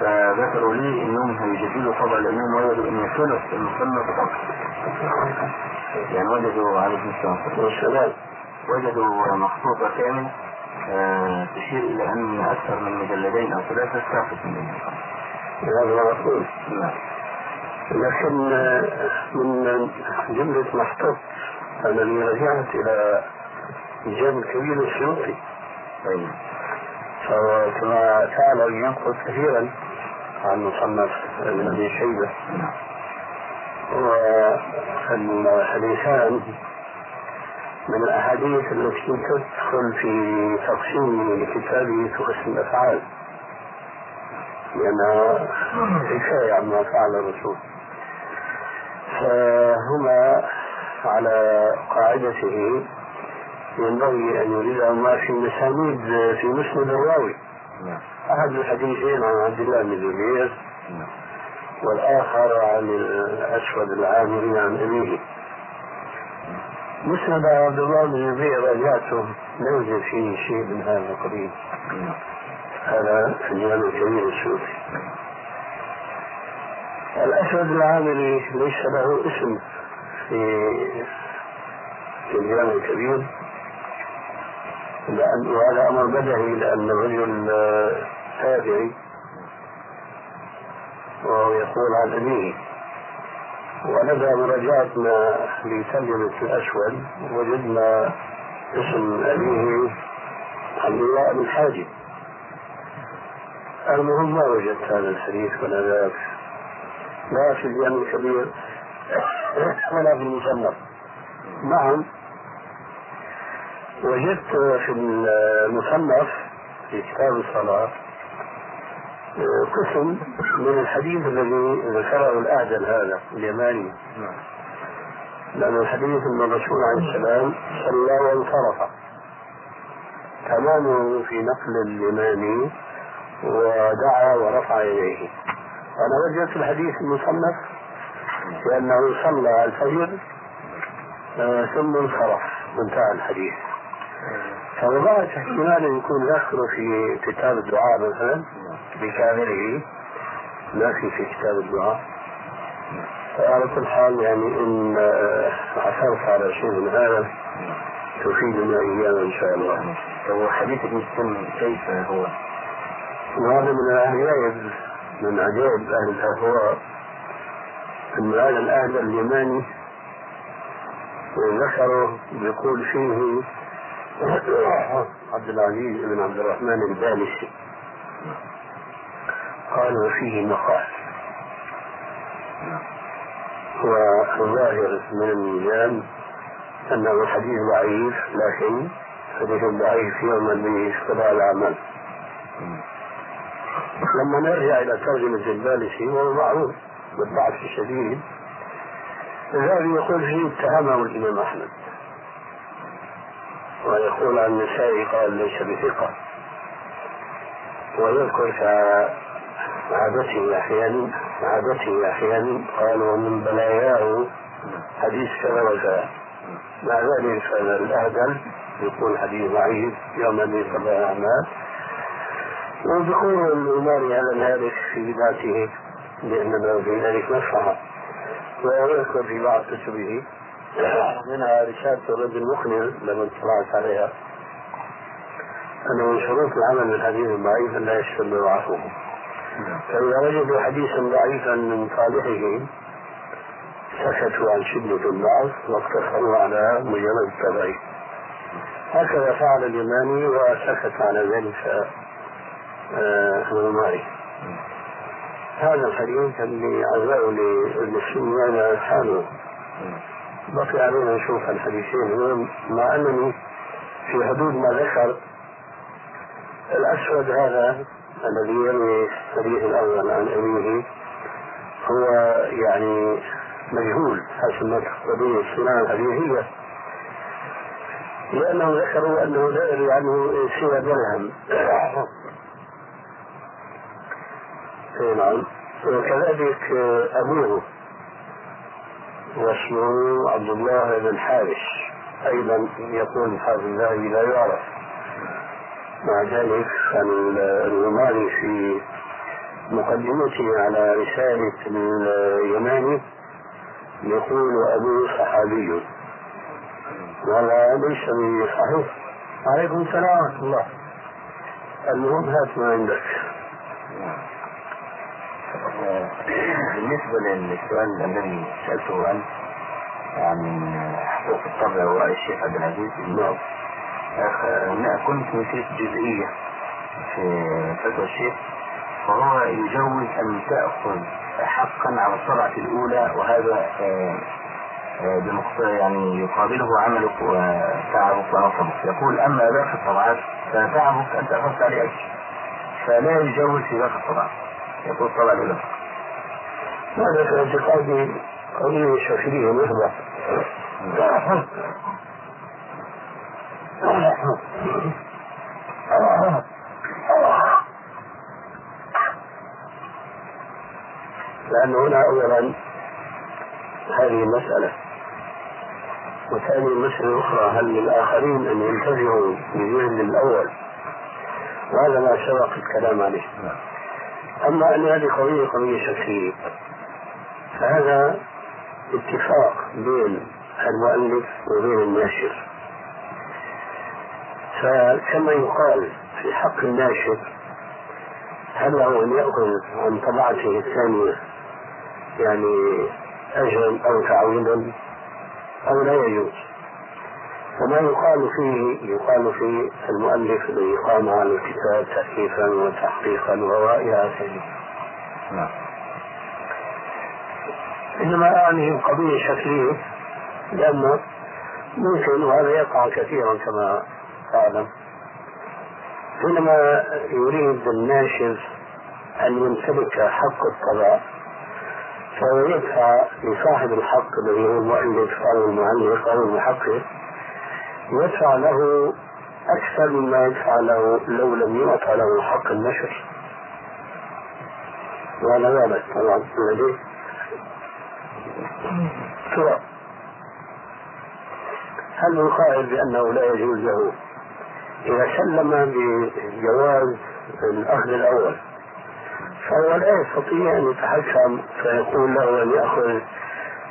فذكروا لي إنهم هيجددوا طبع لانهم وجدوا إن ثلث المصنف فقط. يعني وجدوا على ابن والسلام وجدوا مخطوطة كامل آه، تشير إلى أن أكثر من مجلدين أو ثلاثة ساقط من هذا أقول نعم. لكن آه، من جملة محطوط أنني رجعت إلى الجامع الكبير السيوطي طيب فهو كما تعلم ينقل كثيرا. عن مصنف ابي شيبة. والحديثان من الأحاديث التي تدخل في تقسيم كتابه في قسم الأفعال. لأنها حكاية عما فعل الرسول. فهما على قاعدته ينبغي أن يريدهما في مسانيد في مسند الراوي. نعم. أحد الحديثين عن عبد الله بن الزبير نعم. والآخر عن الأسود العامري عن أبيه. مسند عبد الله بن الزبير رجعته لا يوجد فيه شيء من هذا القبيل. نعم. هذا الجامع الكبير السوري. الأسود العامري ليس له اسم في في الجامع الكبير. لأن وهذا أمر بدهي لأن الرجل آه، تابعي. وهو يقول عن أبيه ولدى مراجعتنا لترجمة الأسود وجدنا اسم أبيه عبد الله بن حاجب. المهم ما وجدت هذا الحديث ولا ذاك لا في الجامع الكبير ولا في المصنف. نعم وجدت في المصنف في كتاب الصلاة قسم من الحديث الذي ذكره الأعدل هذا اليماني. لأن الحديث أن الرسول عليه السلام صلى وانصرف. تمامه في نقل اليماني ودعا ورفع يديه. أنا وجدت الحديث المصنف لأنه صلى الفجر آه، ثم انصرف. انتهى الحديث. فوضعت احتمال يكون يذكر في كتاب الدعاء مثلا بكامله ما في في كتاب الدعاء فعلى كل حال يعني إن عثرت على شيء من هذا تفيدنا إياه إن شاء الله. هو حديث ابن السن كيف هو؟ وهذا من العجائب من عجائب أهل الاهواء أن هذا الأهل اليماني ذكروا يقول فيه عبد العزيز بن عبد الرحمن البالسي قال وفيه مقال. والظاهر من الميزان أنه حديث ضعيف لكن حديث ضعيف يوما به قضاء الاعمال لما نرجع إلى ترجمة البالسي وهو معروف بالضعف الشديد. الذهبي يقول فيه اتهمه الإمام أحمد. ويقول عن النسائي قال ليس بثقة. ويذكر كعادته أحيانا عادته أحيانا قال ومن بلاياه حديث كذا وكذا. مع ذلك فإن الاهدل يقول حديث ضعيف يوم أن يصلى الأعمال. وذكور الإمام هذا الهالك في ذاته لأن في ذلك مصلحة ويذكر في بعض كتبه منها رسالة الرد المقنع لما اطلعت عليها أنه من شروط العمل بالحديث الضعيف أن لا يشتم ضعفه. فإذا وجدوا حديثا ضعيفا من صالحه سكتوا عن شدة الضعف واقتصروا على مجرد التضعيف هكذا فعل اليماني وسكت على ذلك الغماري هذا الحديث اللي عزاه للمسلمين هذا حاله؟ بقي علينا نشوف الحديثين مع أنني في حدود ما ذكر الأسود هذا الذي يروي الحديث الأول عن أبيه هو يعني مجهول حسب ما تقتضيه السنة الحديثية لأنه ذكروا أنه لا يروي عنه سوى درهم. نعم. وكذلك أبوه. واسمه عبد الله بن حارس أيضا يقول حافظ الذهبي لا يعرف. مع ذلك الغماري في مقدمته على رسالة اليماني يقول أبوه صحابي. وهذا ليس بصحيح. عليكم السلام ورحمة الله. المهم هات ما عندك. بالنسبة للسؤال الذي سألته عنه عن حقوق الطبع ورأي الشيخ عبد العزيز نعم كنت نسيت جزئية في فتوى الشيخ فهو يجوز أن تأخذ حقا على الطبعة الأولى وهذا بمقتضى يعني يقابله عملك وتعبك ونصبك يقول أما باقي الطبعات فتعبك أنت أخذت عليه أجر فلا يجوز في باقي الطبعات يقول الطبعة الأولى هذا في اعتقادي قضية شافعية محضة لأن هنا أولا هذه مسألة وثاني مسألة أخرى هل للآخرين أن ينتبهوا بذهن الأول؟ وهذا ما سبق الكلام عليه. أما أن هذه قضية قضية شخصية فهذا اتفاق بين المؤلف وبين الناشر. فكما يقال في حق الناشر هل له أن يأخذ عن طبعته الثانية يعني أجرا أو تعويضا أو لا يجوز. وما يقال فيه يقال في المؤلف الذي قام على الكتاب تأليفا وتحقيقا وإلى آخره نعم. إنما أعني القضية شكلية لأن ممكن وهذا يقع كثيرا كما تعلم حينما يريد الناشر أن يمتلك حق الطبع فهو يدفع لصاحب الحق الذي هو المؤلف أو المعلق أو المحقق يدفع له أكثر مما يدفع له لو لم يعطى له حق النشر. وهذا واضح طبعا. لديه ترى هل قائل بأنه لا يجوز له إذا سلم بجواز الأخذ الأول فهو لا يستطيع أن يتحكم فيقول له أن يأخذ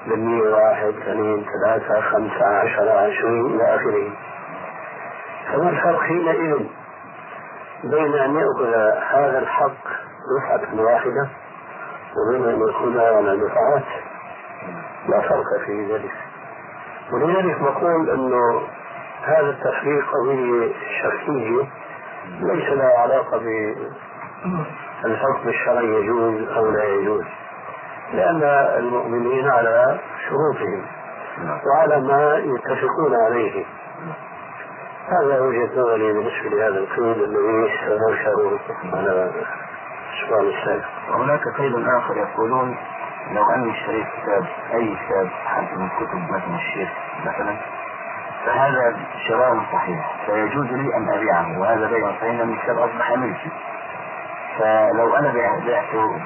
بالمية واحد اثنين ثلاثة خمسة عشرة عشرين إلى آخره. فما الفرق حينئذ بين أن يأخذ هذا الحق دفعة واحدة وبين أن يأخذها على دفعات؟ لا فرق في ذلك. ولذلك نقول أنه هذا التفريق قضية شخصية ليس لها علاقة بالحكم الشرعي يجوز أو لا يجوز. لأن المؤمنين على شروطهم وعلى ما يتفقون عليه. هذا وجهة نظري بالنسبة لهذا القيد الذي سننشر على الأسبوع السابق. وهناك قيد آخر يقولون لو أني اشتريت كتاب أي كتاب حتى من كتب مثلا الشيخ مثلا فهذا شراء صحيح. فيجوز لي أن أبيعه وهذا بيع صحيح لأن الكتاب أصبح ملكي. فلو أنا بعته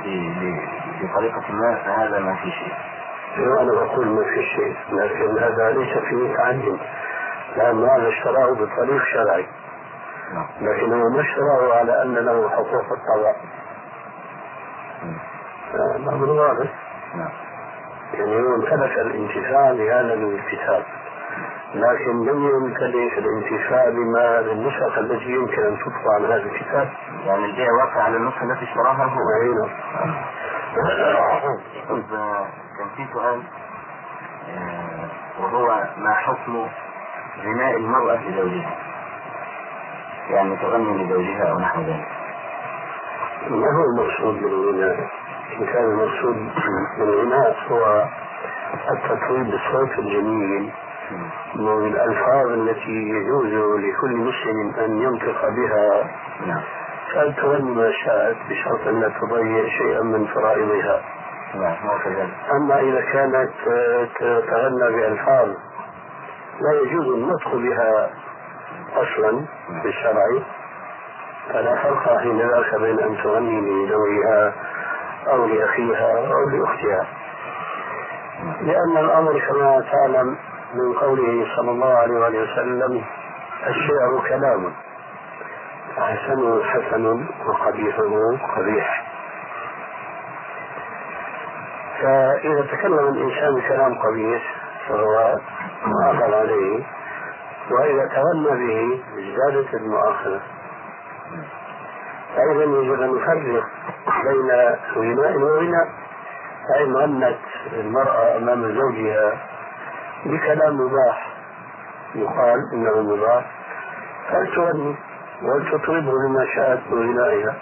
بطريقة ما فهذا ما في شيء أنا أقول ما في شيء لكن هذا ليس فيه تعين لأن هذا اشتراه بطريق شرعي نعم. لكنه ما اشتراه على أن له حقوق الطبع الأمر واضح. يعني هو امتلك الانتفاع بهذا الكتاب لكن لم يمتلك الانتفاع بما بالنسخ التي يمكن أن تطبع عن هذا الكتاب. يعني البيع واقع على النسخه التي اشتراها هو. أي نعم. كان في سؤال آه، وهو ما حكم غناء المرأة لزوجها؟ يعني تغني لزوجها أو نحو ذلك. ما هو المقصود بالغناء؟ إن كان المقصود بالغناء هو التطويل بالصوت الجميل من الألفاظ التي يجوز لكل مسلم أن ينطق بها نعم فلتغني ما شاءت بشرط أن تضيع شيئا من فرائضها. أما إذا كانت تغنى بألفاظ لا يجوز النطق بها أصلا بالشرع فلا فرق حين ذاك بين أن تغني لزوجها أو لأخيها أو لأختها. لأن الأمر كما تعلم من قوله صلى الله عليه وسلم الشعر كلام. حسنه حسن وقبيحه قبيح. فإذا تكلم الإنسان كلام قبيح فهو مؤاخذ عليه. وإذا تغنى به ازدادت المؤاخذة. فإذا يجب أن نفرق بين غناء وغناء. فإن غنت المرأة أمام زوجها بكلام مباح يقال إنه مباح فلتغني. ولتطربه بما شاءت من غنائها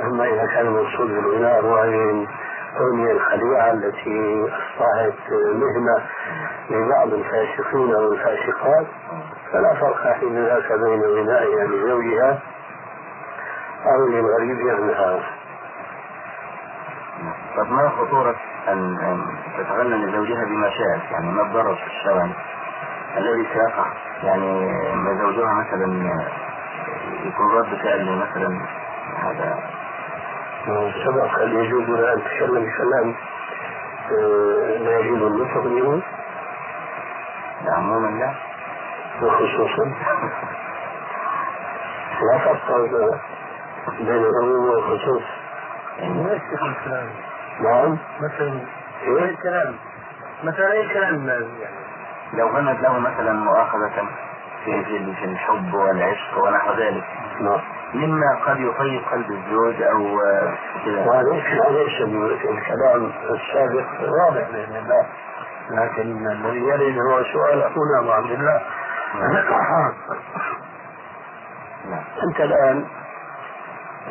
أما إذا كان المقصود بالغناء هو الأغنية الخليعة التي أصبحت مهنة لبعض الفاسقين أو الفاسقات فلا فرق حين ذاك بين غنائها لزوجها أو للغريب عنها طب ما خطورة أن تتغنى لزوجها بما شاءت؟ يعني ما الضرر في الشرع الذي سيقع؟ يعني زوجها مثلا يكون رد فعل مثلا هذا. سبق هل يجوز لها أن تتكلم كلام آه، لا يجوز النطق به؟ عموما لا. وخصوصا. لا فرق بين العموم والخصوص. يعني ما يستخدم الكلام. نعم. مثلا إيه؟ الكلام مثلا إيه الكلام يعني؟ لو غنت له مثلا مؤاخذة. في في الحب والعشق ونحو ذلك. نعم. مما قد يطيب قلب الزوج أو كذا وليس الكلام السابق واضح بإذن الله. لكن الذي يرد هو سؤال أخونا أبو عبد الله. أنت الآن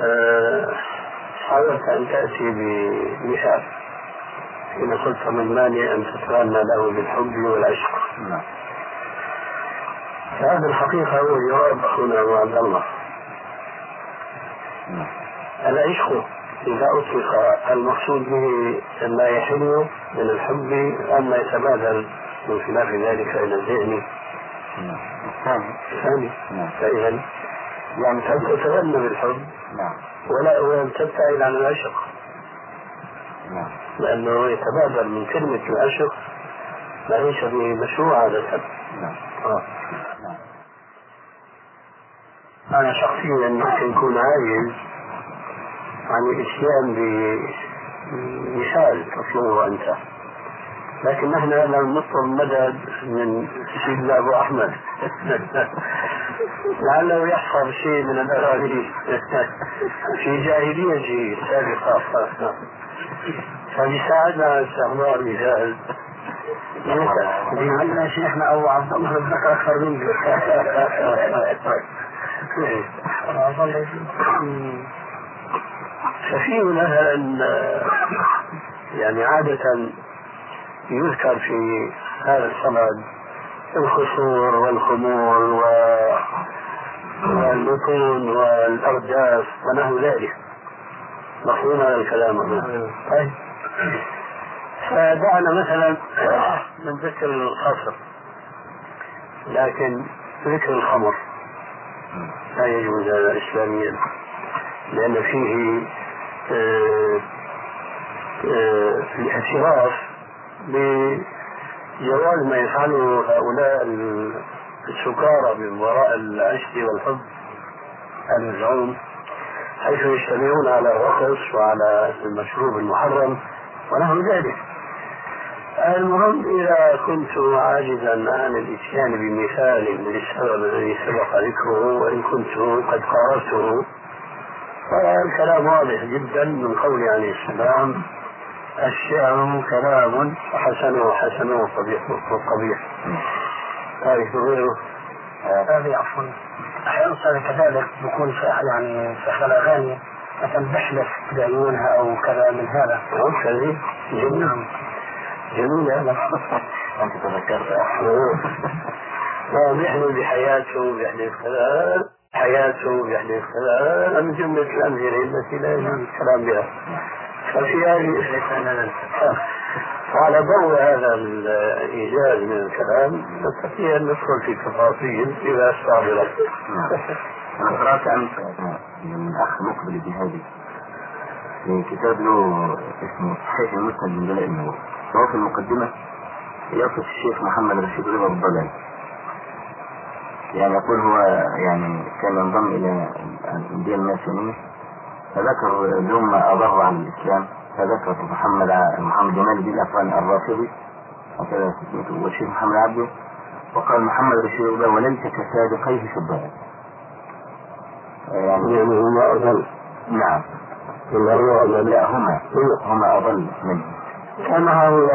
آه، حاولت أن تأتي بمثال حين قلت من مانع أن تتغنى له بالحب والعشق. نعم. فهذا الحقيقة هو جواب أخونا أبو عبد الله. العشق إذا أطلق المقصود به ما يحل من الحب أما يتبادل من خلاف ذلك إلى الذهن نعم. ثاني. نعم. فإذا يعني تتغنى بالحب نعم. ولا تبتعد عن العشق. نعم. لأنه يتبادل من كلمة العشق ما ليس بمشروع عادة نعم. آه. نعم أنا شخصيا ممكن يكون عاجز عن الإتيان بمثال تطلبه أنت. لكن نحن لم نطلب مدد من سيدنا أبو أحمد. لعله يحفظ شيء من الأغاني في جاهليته السابقة فبيساعدنا استخدام مثال لعلنا شيخنا أبو عبد الله ذكر أكثر منك. ففي مثلا يعني عادة يذكر في هذا الصمد الخصور والخمور والبطون والأرداف ونحو ذلك. مفهوم هذا الكلام طيب. فدعنا مثلا من ذكر الخصر لكن ذكر الخمر. لا يجوز هذا إسلاميا لأن فيه آه، آه، الاعتراف بجواز ما يفعله هؤلاء السكارى من وراء العشق والحب المزعوم حيث يجتمعون على الرقص وعلى المشروب المحرم ونحو ذلك. المهم إذا كنت عاجزا عن الإتيان بمثال للسبب الذي سبق ذكره وإن كنت قد قاررته فالكلام واضح جدا من قول عليه السلام الشعر كلام وحسنه حسنه وقبيحه قبيح هذه غيره. هذه عفوا. أحيانا كذلك بيكون في يعني في احد الاغاني مثلا بحلف بعيونها أو كذا من هذا؟ هذه جميل نعم. جميل هذا أنت تذكرت لا بيحلف بحياته بيحلف كذا حياته بيحلف كذا من جملة الأمثلة التي لا يجوز الكلام بها. ففي هذه وعلى ضوء هذا الإيجاز من الكلام. نستطيع أن ندخل في تفاصيل إذا استعملت أنا قرأت أمس من أخ مقبل الجهادي في كتاب له اسمه صحيح المسند من دلاء النور وهو في المقدمة يصف الشيخ محمد رشيد رضا الضلعي يعني يقول هو يعني كان ينضم إلى الأندية الماسونية فذكر ما أضر عن الإسلام فذكر محمد محمد جمال الدين الأفغاني الرافضي اسمه والشيخ محمد عبده وقال محمد رشيد رضا وليس كسابقيه في الضلال. يعني يعني هما أضل. نعم. لا هما. هما أضل منه. كما هو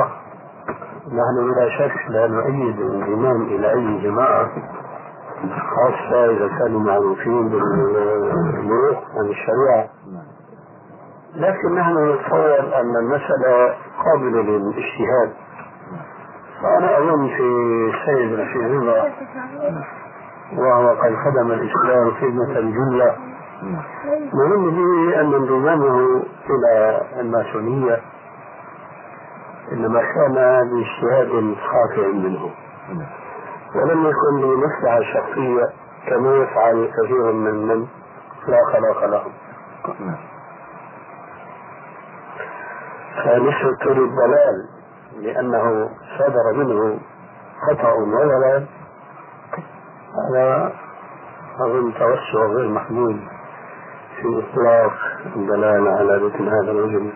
نحن بلا شك لا نؤيد الانضمام إلى أي جماعة. خاصة إذا كانوا معروفين بالمروح عن الشريعة. لكن نحن نتصور أن المسألة قابلة للاجتهاد. وأنا أظن في سيد رشيد رضا وهو قد خدم الإسلام خدمة جلة مهم به أن انضمامه إلى الماسونية إنما كان باجتهاد خاطئ منه. ولم يكن لمصلحة شخصية كما يفعل كثير من من لا خلاق لهم فنسبة للضلال لأنه صدر منه خطأ وضلال هذا أظن توسع غير محمود في إطلاق الدلالة على مثل هذا الرجل.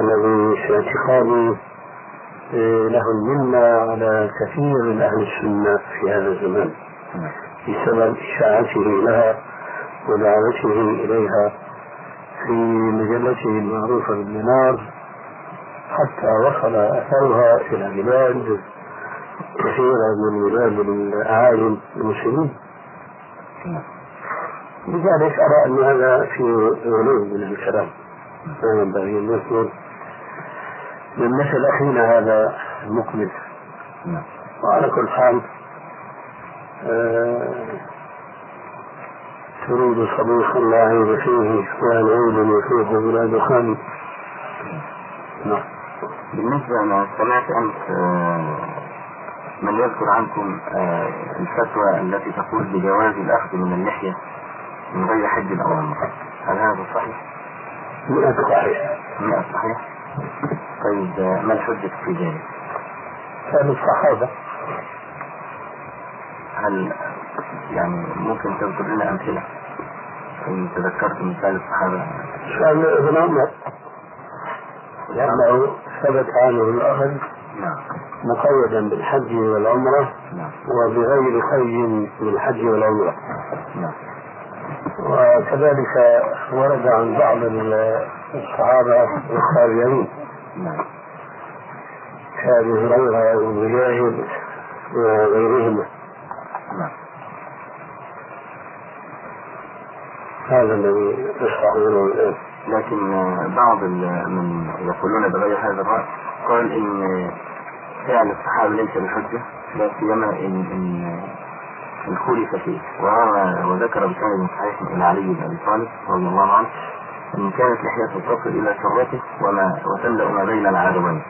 الذي في اعتقادي إيه، له المنة على كثير من أهل السنة في هذا الزمان بسبب إشاعته لها ودعوته إليها في مجلته المعروفة بالمنار حتى وصل أثرها إلى بلاد كثيرة من بلاد الأعاجم المسلمين. لذلك أرى أن هذا في غلو من الكلام. ما ينبغي أن يكون من مثل أخينا هذا المقبل. نعم. وعلى كل حال آه، تريد صديق لا عيب فيه والعيب يفوق بلا دخان نعم. بالنسبة أنا سمعت أمس آه، من يذكر عنكم آه، الفتوى التي تقول بجواز الأخذ من اللحية من غير حج أو عمرة هل هذا صحيح؟ صحيح. مئة صحيح؟ طيب ما الحجة في ذلك؟ كان الصحابة. هل يعني ممكن تذكر لنا أمثلة؟ إن تذكرت مثال الصحابة. كان ابن عمر. لأنه ثبت عنه الأخذ نعم. مقيدا بالحج والعمرة نعم. وبغير قيد بالحج والعمرة. نعم وكذلك ورد عن بعض الصحابة نعم كأبي هريرة ومجاهد وغيرهما هذا الذي يشرحونه الآن. لكن بعض من يقولون بغير هذا الرأي قال إن فعل الصحابة ليس بحجة لا سيما إن إن إن خلف فيه. وروى وذكر بسند صحيح إلى علي بن أبي طالب رضي الله عنه إن كانت لحيته تصل إلى سرته وما وتملأ ما بين العدوين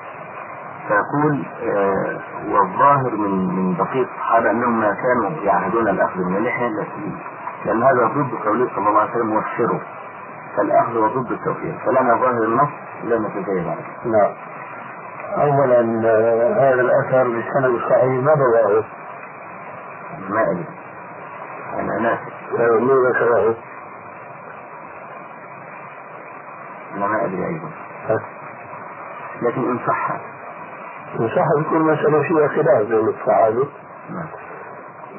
فيقول آه والظاهر من من بقية الصحابة أنهم ما كانوا يعهدون الأخذ من اللحية لكن لأن هذا ضد قوله صلى الله عليه وسلم وفروا فالأخذ وضد التوفير فلما ظاهر النص لم نتجاهل عليه نعم. أولا آه، هذا الأثر بسند صحيح ما رواه ما أدري. أنا ناسي من ذكره أنا ما أدري أيضا. لكن إن صح. إن صح يكون مسألة فيها خلاف بين الصحابة نعم.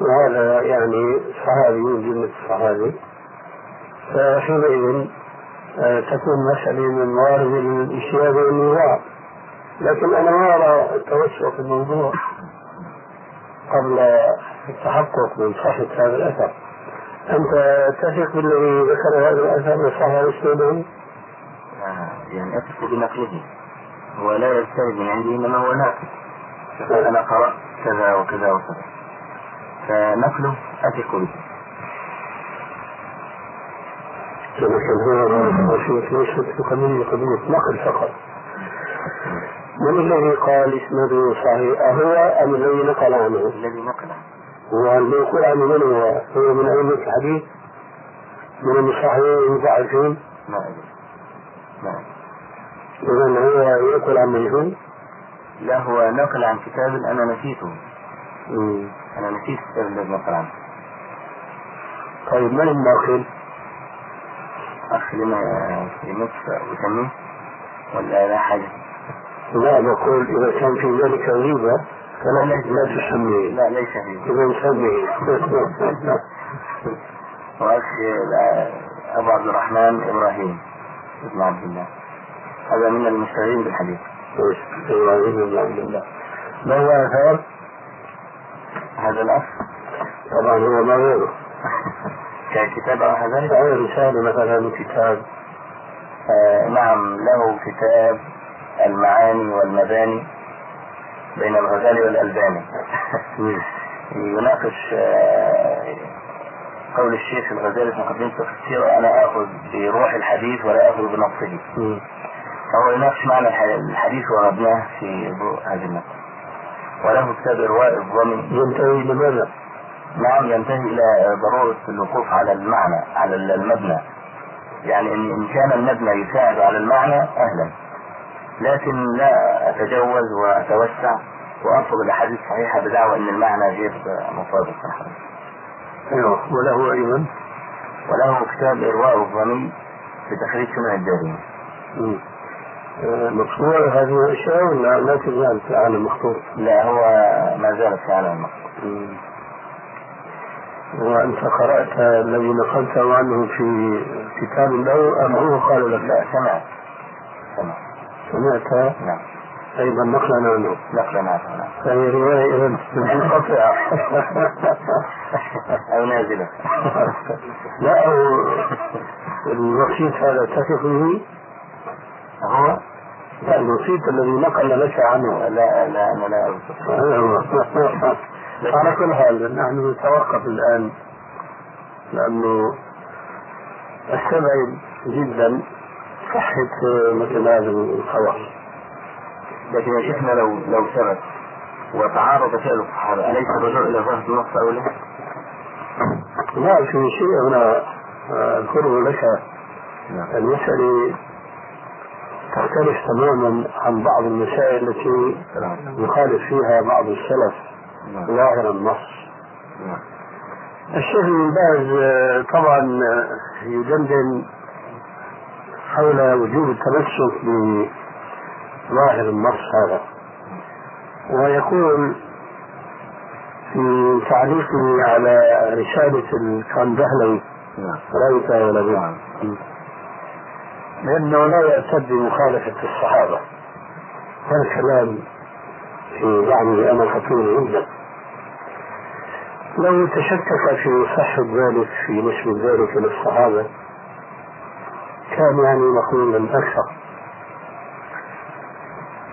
وهذا يعني صحابي من جملة الصحابة فحينئذ آه، تكون مسألة من موارد الاجتهاد والنزاع لكن أنا ما أرى التوسع في الموضوع قبل التحقق من صحة هذا الأثر. أنت تثق بالذي ذكر هذا الأثر وصحة الإسلام آه، يعني أثق بنقله. هو لا يجتهد من عندي إنما هو ناقل فقال أنا قرأت كذا وكذا وكذا. فنقله أثق به. لكن هو شيء ليست نقل فقط. من الذي قال اسنده صحيح؟ أهو أم الذي نقل عنه؟ الذي نقله والمنقول عنه من هو؟ هو من أئمة الحديث؟ من المصححين أدري ما أدري إذا هو ينقل عن مجهول؟ لا هو نقل عن كتاب أنا نسيته مم. أنا نسيت الكتاب الذي نقل عنه طيب من الناقل؟ أخ لما في مصر أسميه ولا لا حاجة لا بقول إذا كان في ذلك غيبة فلا لا تسميه لا ليس فيه إذا نسميه وأخ أبو عبد الرحمن إبراهيم ابن عبد الله. هذا من المشتهرين بالحديث. إبراهيم بن عبد الله. ما هو آثار؟ هذا الأخ طبعا هو ما غيره. ككتاب أو أي رسالة مثلا كتاب. آه نعم له كتاب المعاني والمباني. بين الغزالي والألباني مم. يناقش آه، قول الشيخ الغزالي في مقدمة التفسير أنا آخذ بروح الحديث ولا آخذ بنصه. فهو يناقش معنى الح- الحديث وردناه في هذه النقطة وله كتاب إرواء الظن ينتهي لماذا؟ نعم ينتهي إلى ضرورة الوقوف على المعنى على المبنى يعني إن كان المبنى يساعد على المعنى أهلا لكن لا أتجوز وأتوسع وأرفض الأحاديث الصحيحة بدعوى أن المعنى غير مطابق أيوه وله أيضا وله كتاب إرواء الظني في تخريج سنن الدارين. آه، مقصورة هذه الأشياء ولا لا تزال في عالم مخطوط؟ لا هو ما زالت في عالم مم. وأنت قرأت الذي نقلته عنه في كتاب له أم هو قال لك؟ لا سمعت سمعت سمعت؟ نعم. أيضا نقلا عنه. نقلا عنه فهي رواية منقطعة أو نازلة. لا أو الوسيط هذا تثق به؟ هو؟ لا الوسيط الذي نقل لك عنه. لا لا أنا لا هو. على كل حال نحن نتوقف الآن لأنه استبعد جدا. صحة مثل هذا الخبر. لكن يا شيخنا لو لو ثبت وتعارض فعل الصحابة أليس الرجوع إلى ظاهر النص أولى؟ لا؟ في شيء هنا أذكره لك. المسألة تختلف تماما عن بعض المسائل التي يخالف فيها بعض السلف ظاهر النص. نعم. الشيخ ابن باز آه، طبعا آه، يدندن حول وجوب التمسك بظاهر النص هذا ويقول في تعليقه على رسالة الكاندهلوي نعم. رأيتها ولا لا؟ لأنه لا يعتد بمخالفة الصحابة. هذا كلام في يعني أنا خطير جدا. لو تشكك في صحة ذلك في نسبة ذلك للصحابة كان يعني مقبولا أكثر.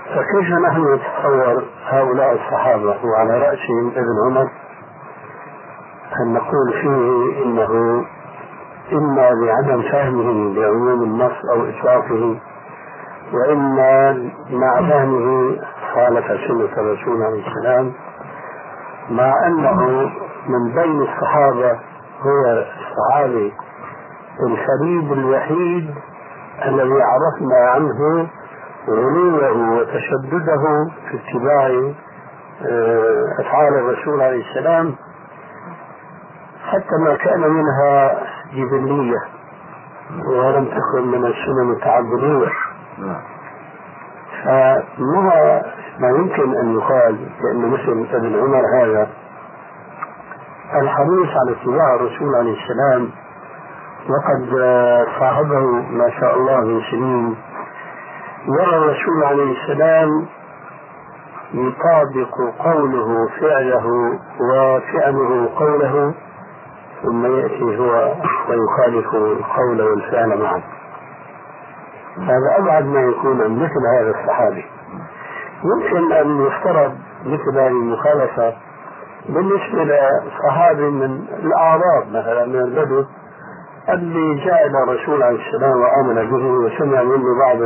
فكيف نحن نتصور هؤلاء الصحابة وعلى رأسهم ابن عمر أن نقول فيه إنه إما لعدم فهمه لعموم النص أو إطلاقه وإما مع فهمه خالف سنة الرسول عليه السلام مع أنه من بين الصحابة هو الصحابي الخليل الوحيد الذي عرفنا عنه غلوه وتشدده في اتباع آه، أفعال الرسول عليه السلام حتى ما كان منها جبلية ولم تكن من السنن التعبدية. فما ما يمكن أن يقال بأن مثل ابن عمر هذا؟ الحريص على اتباع الرسول عليه السلام وقد صاحبه ما شاء الله من سنين يرى الرسول عليه السلام يطابق قوله فعله وفعله قوله ثم يأتي هو ويخالف القول والفعل معا هذا أبعد ما يكون عن مثل هذا الصحابي. يمكن أن يفترض مثل هذه المخالفة بالنسبة لصحابي من الأعراب مثلا من البدو اللي جاء إلى الرسول عليه السلام وآمن به وسمع منه بعض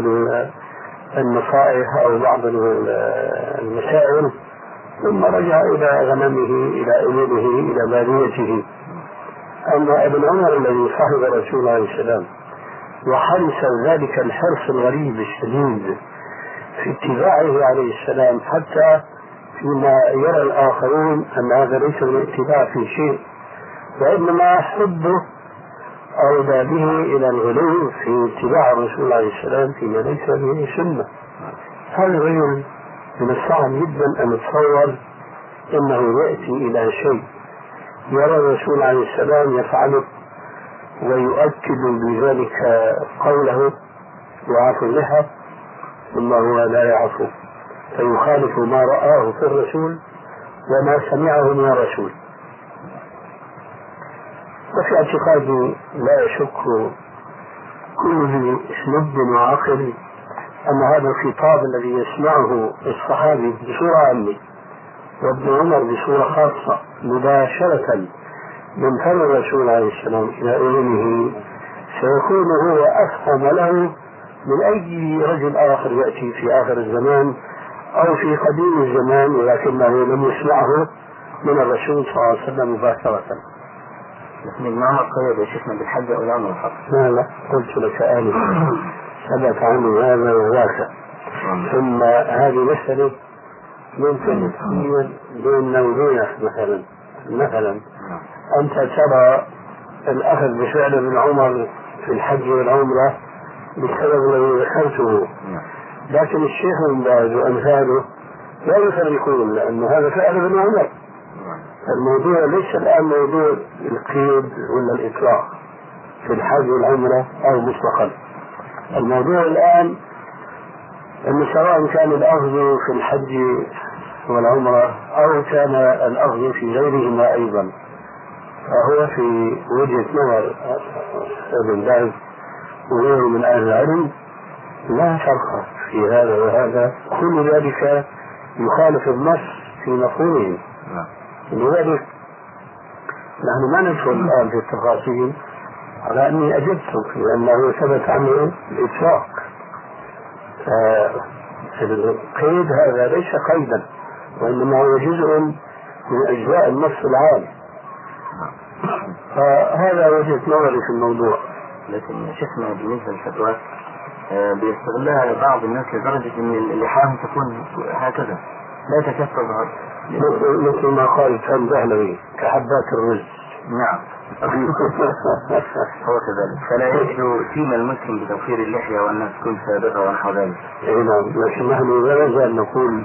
النصائح أو بعض المسائل ثم رجع إلى غنمه إلى إبله إلى باديته أما ابن عمر الذي صاحب الرسول عليه السلام وحرص ذلك الحرص الغريب الشديد في اتباعه عليه السلام حتى فيما يرى الآخرون أن هذا ليس من اتباع في شيء وإنما حبه أولى به إلى الغلو في اتباع الرسول عليه السلام فيما ليس به سنة. هذا غير من الصعب جدا أن نتصور أنه يأتي إلى شيء يرى الرسول عليه السلام يفعله ويؤكد بذلك قوله وعفو لها ثم هو لا يعفو فيخالف ما رآه في الرسول وما سمعه من الرسول. وفي اعتقادي لا يشك كل لب وعقل أن هذا الخطاب الذي يسمعه الصحابي بصورة عامة وابن عمر بصورة خاصة مباشرة من فم الرسول عليه السلام إلى أذنه سيكون هو أفهم له من أي رجل آخر يأتي في آخر الزمان أو في قديم الزمان ولكنه لم يسمعه من الرسول صلى الله عليه وسلم مباشرة. لكن ابن عمر قيد يا شيخنا بالحج أو الأمر فقط. لا لا قلت لك آنفا ثبت عنه هذا وذاك. ثم هذه مسألة ممكن تكون بيننا وبينك مثلا. مثلا أنت ترى الأخذ بفعل ابن عمر في الحج والعمرة بالسبب الذي ذكرته. لكن الشيخ من باز وأمثاله لا يفرقون لأن هذا فعل ابن عمر. الموضوع ليس الآن موضوع القيد ولا الإطلاق في الحج والعمرة أو مطلقا الموضوع الآن أنه سواء كان الأخذ في الحج والعمرة أو كان الأخذ في غيرهما أيضا فهو في وجهة نظر ابن باز وغيره من أهل العلم لا فرق في هذا وهذا كل ذلك يخالف النص في مفهومه. لذلك نحن ما ندخل الآن في التفاصيل على أني أجبتك لأنه ثبت عنه الإطلاق القيد هذا ليس قيدا وإنما هو جزء من أجزاء النص العام. فهذا وجهة نظري في الموضوع. لكن شفنا بالنسبة للفتوى آه، بيستغلها بعض الناس لدرجة إن اللحاهم تكون هكذا لا تكاد تظهر مثل ما قال كان دهلوي كحبات الرز. نعم. هو كذلك. فلا يجد سيما المسلم بتوفير اللحية وأنها تكون سابقة ونحو ذلك. اي نعم. لكن نحن لا نزال نقول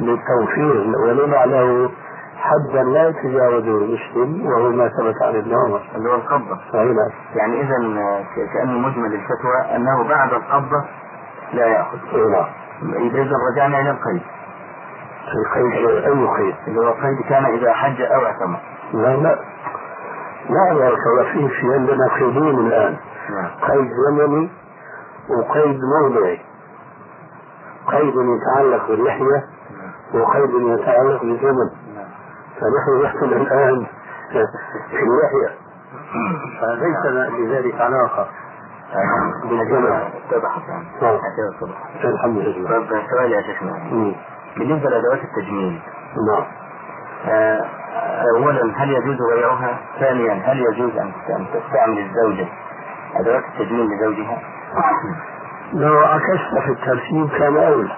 للتوفير ونضع له حدا لا يتجاوزه المسلم وهو ما ثبت عن ابن عمر. اللي هو القبضة أي نعم. يعني إذا كأن مجمل الفتوى أنه بعد القبضة لا يأخذ. اي نعم. إذا رجعنا إلى القيد. القيد أي قيد اللي هو القيد كان إذا حج أو اعتمر. لا لا. لا يا أخي في في عندنا قيدين الآن. نعم. قيد زمني وقيد موضعي. قيد يتعلق باللحية وقيد يتعلق بالزمن. نعم فنحن نحكم الآن في اللحية. فليس لذلك علاقة يعني نعم. الحمد لله. طب سؤال يا شيخنا. مم. بالنسبة لأدوات التجميل. نعم. آه، أولا هل يجوز بيعها؟ ثانيا هل يجوز أن تستعمل الزوجة؟ أدوات التجميل لزوجها؟ لو عكست في الترتيب كان أولى.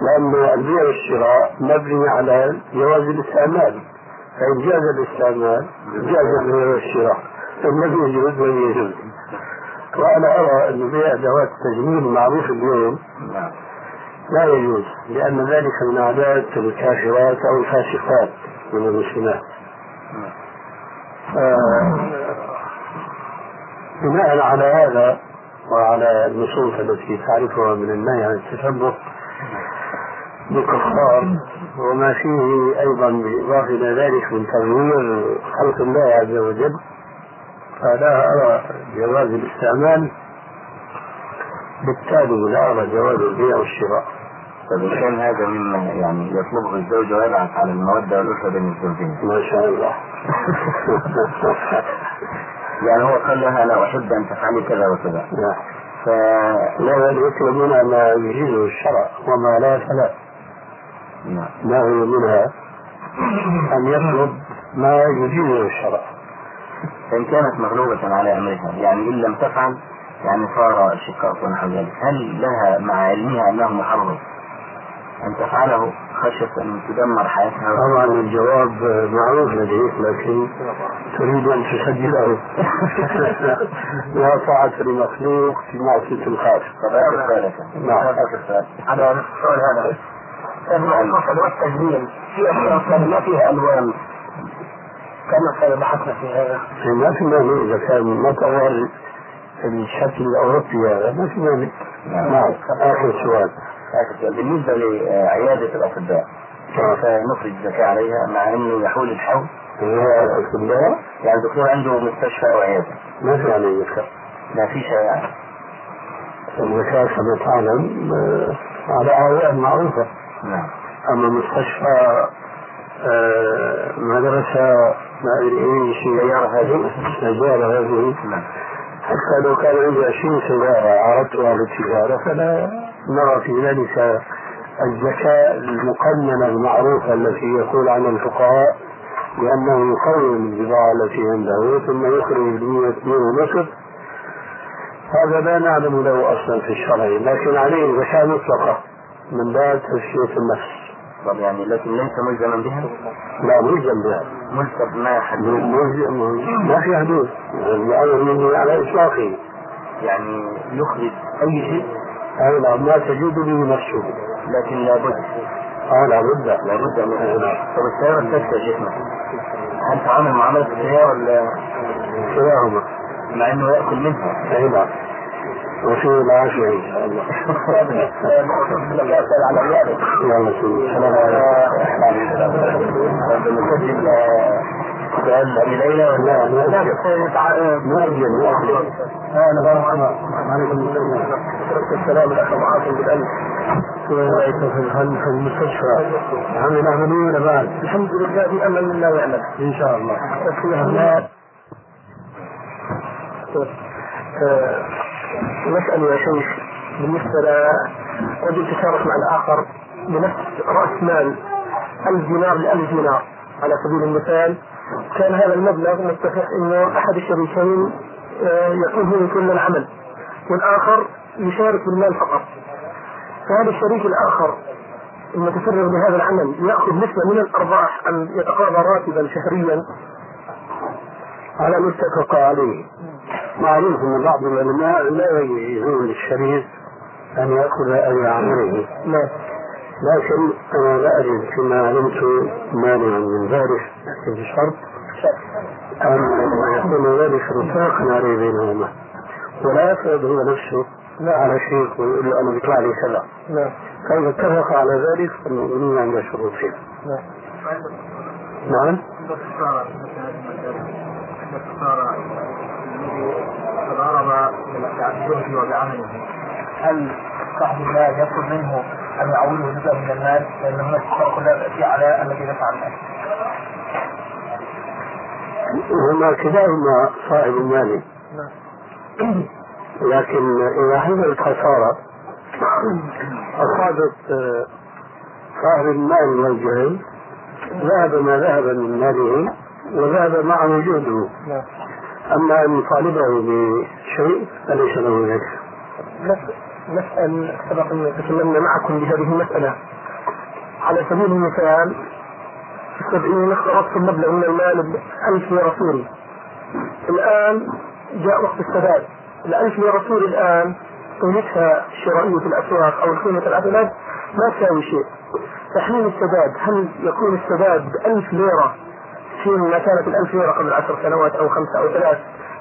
لأن البيع والشراء مبني على جواز الاستعمال. فإن جاز الاستعمال جاز البيع والشراء. إن لم يجوز لم يجوز. وأنا أرى أن بيع أدوات التجميل معروف اليوم. نعم. لا يجوز لأن ذلك من عادات الكافرات أو الفاسقات من المسلمات. ف- بناء على هذا وعلى النصوص التي تعرفها من النهي عن التشبه بالكفار وما فيه أيضا بالاضافه إلى ذلك من تغيير خلق الله عز وجل فلا أرى جواز الاستعمال بالتالي لا ارى جواز البيع والشراء. طب إن كان هذا مما يعني يطلبه الزوج ويبعث على المودة والألفة بين الزوجين. ما شاء الله. يعني هو قال لها أنا أحب أن تفعلي كذا وكذا. نعم. ف لا يطلب منها ما يجيزه الشرع وما لا فلا نعم. ما هو منها أن يطلب ما يجيزه الشرع. فإن كانت مغلوبة على أمرها يعني إن لم تفعل يعني صار شقاق ونحو ذلك. هل لها مع علمها أنه محرم؟ أن تفعله خشية أن تدمر حياتها. طبعا الجواب معروف لديك لكن تريد أن تسجله. لا طاعة لمخلوق في معصية الخالق نعم. على السؤال هذا. المقصد والتجميل في أشياء ما فيها ألوان. كما بحثنا في هذا ما في مانع إذا كان ما طور الشكل الأوروبي هذا ما في مانع. نعم. آخر سؤال. بالنسبة لعيادة الأطباء كيف نخرج الزكاة عليها مع أنه يحول الحول؟ هي الكلية يعني الدكتور عنده مستشفى أو عيادة. ما في عليه زكاة ما فيش يعني. الزكاة كما تعلم على أعوام معروفة. نعم. أما مستشفى آه، مدرسة ما أدري إيه شيء سيارة هذه. سيارة هذه. نعم. حتى لو كان عندي عشرين سيارة عرضتها للتجارة فلا نرى في ذلك الزكاة المقننة المعروفة التي يقول عنها الفقهاء بأنه يقوم البضاعة التي عنده ثم يخرج المية اثنين ونصف. هذا لا نعلم له أصلا في الشرع لكن عليه زكاة مطلقة من باب تزكية النفس. طب يعني لكن ليس ملزما بها؟ لا ملزم بها. ملزم ما حد ملزم ما في حدود الأمر مني على إطلاقه. يعني يخرج أي شيء؟ أي نعم ما تجود به نفسه لكن لابد آه لابد لابد يخرج نعم طب السيارة الثالثة يا شيخنا هل تعامل معاملة السيارة ولا؟ كلاهما مع إنه يأكل منها. أي نعم. وفيه العافية إن شاء الله. يلا سيدي. سؤال أبي ليلى ولا لا. مؤجل. مؤجل. عليكم السلام. الأخ معاصم بالألف. رأيت في في المستشفى. عمل عملية بعد. الحمد لله في أمل الله يعلم إن شاء الله. مسألة يا شيخ بالنسبة لرجل تشارك مع الآخر بنفس رأس مال 1000 دينار ل 1000 دينار. على سبيل المثال كان هذا المبلغ متفق إنه أحد الشريكين آه، يقوم هو كل العمل والآخر يشارك بالمال فقط. فهذا الشريك الآخر المتفرغ بهذا العمل يأخذ نسبة من الأرباح ام يتقاضى راتبا شهريا على ما اتفق عليه معروف ان بعض العلماء لا يجوز للشريك أن يأخذ أجر عمله. نعم. لكن أنا لا اجد فيما علمت مانعا من ذلك لكن بشرط أن يكون ذلك رفاقا عليه بينهما. ولا يفرض هو نفسه لا على شيء ويقول له أنا بيطلع لي كذا نعم فاذا اتفق على ذلك فالمؤمنون عند شروطهم نعم نعم؟ تضارب هل صاحب المال يطلب منه أن يعوضه جزءا من المال لأن هناك فرق لا تاتي على الذي دفع المال. هما كلاهما صاحب المال. لكن إذا حصلت خسارة أصابت آه، صاحب المال والجهل ذهب ما ذهب من ماله وذهب معه جهده نعم. أما أن يطالبه بشيء فليس له ذلك. نسأل سبق أن تكلمنا معكم بهذه المسألة. على سبيل المثال في السبعين اقترضت مبلغ من المال بألف ليرة سوري الآن جاء وقت السداد. الألف ليرة سوري الآن قيمتها الشرائية في الأسواق أو القيمة العدلات ما تساوي شيء. تحليل السداد هل يكون السداد بألف ليرة فيما كانت الألف ليرة قبل عشر سنوات أو خمسة أو ثلاث؟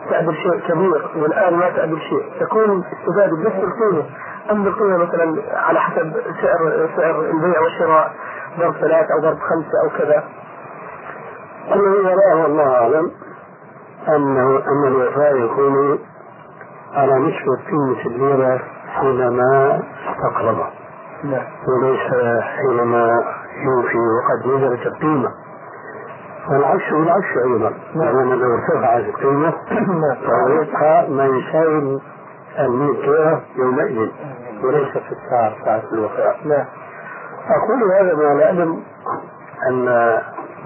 تعدل شيء كبير والآن ما تعدل شيء. تكون السداد بنفس القيمة أم بالقيمة مثلا على حسب سعر سعر البيع والشراء ضرب ثلاث أو ضرب خمسة أو كذا. الذي يراه الله أعلم أنه أن الوفاء يكون على نسبة قيمة الليرة حينما استقرض نعم. وليس حينما يوفي وقد نزلت القيمة. والعكس بالعكس أيضا. لأن لو ارتفعت القيمة فهو يبقى ما يساوي ليرة يومئذ وليس في الساعة ساعة الوفاء نعم. أقول هذا مع العلم أن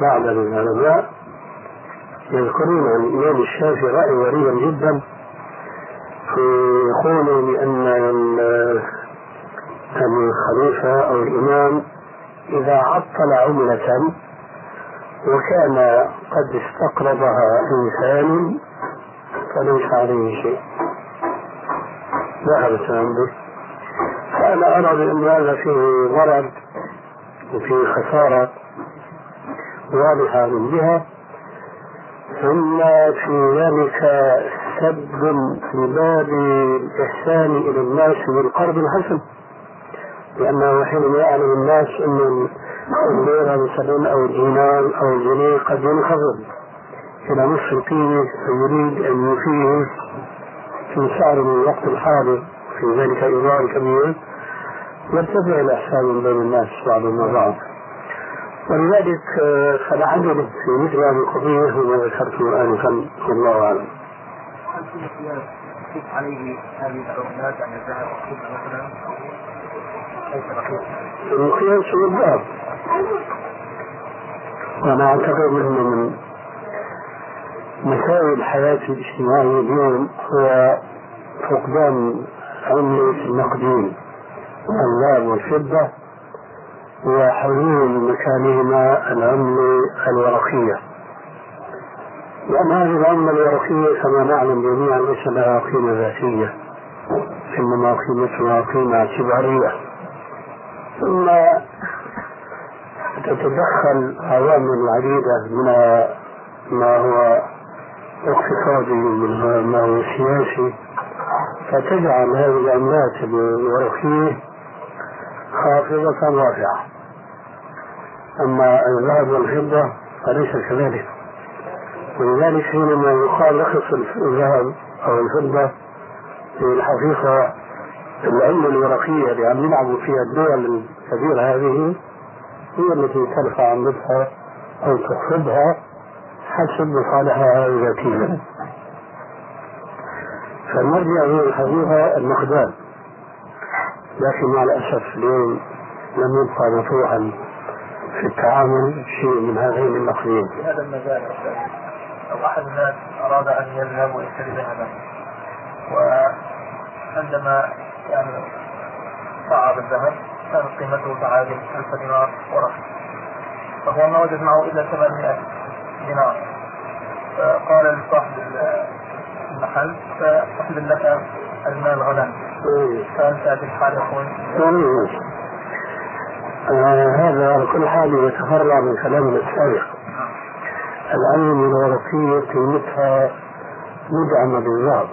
بعض العلماء يذكرون عن الإمام الشافعي رأي غريبا جدا يقولوا بأن ال- الخليفة أو الإمام إذا عطل عملة وكان قد استقرضها إنسان فليس عليه شيء. ذهب به فأنا أرى بأن هذا فيه ضرر وفيه خسارة واضحة من جهة ثم في ذلك سد في باب الإحسان إلى الناس بالقرض الحسن لأنه حينما يعلم الناس أن الليرة مثلا أو الدينار أو الجنيه قد ينخفض. إلى نصف القيمة فيريد أن يوفيه في سعر من الوقت الحاضر في ذلك إضاءة كبير يرتفع الإحسان بين الناس بعضهم بعض ولذلك آه، فالعجب في مثل هذه القضية هو ما ذكرته آنفا والله أعلم. هل في عليه هذه العملات عن الذهب والفضة مثلا؟ المقياس هو الذهب وأنا أعتقد أنه من مساوئ الحياة الاجتماعية اليوم هو فقدان عملة النقدين الذهب والفضة وحلول مكانهما العملة الورقية. لأن هذه العملة الورقية كما نعلم جميعا ليس لها قيمة ذاتية إنما قيمتها قيمة اعتبارية. ثم تتدخل عوامل عديدة من ما هو اقتصادي من ما هو سياسي فتجعل هذه العملات الورقية خافضة رافعة. أما الذهب والفضة فليس كذلك. ولذلك حينما يقال رخص الذهب أو الفضة في الحقيقة العلة الورقية اللي عم يلعبوا فيها الدول الكبيرة هذه هي التي ترفع عملتها أو تخفضها حسب مصالحها الذاتية. فالمرجع هو الحقيقة المقدار. لكن مع الأسف اليوم لم يبقى مفتوحا في التعامل شيء من هذين النقدين. في هذا المجال لو أحد الناس أراد أن يذهب ويشتري ذهبا. وعندما يعني صعد الذهب كانت قيمته تعادل ألف دينار ورقم. فهو ما وجد معه إلا 800 دينار. فقال لصاحب المحل سأحمل لك المال غدا. فأنت بالحال يكون آه هذا على كل حال يتفرع من كلامنا السابق. العلم الورقية قيمتها مدعمة بالذهب؟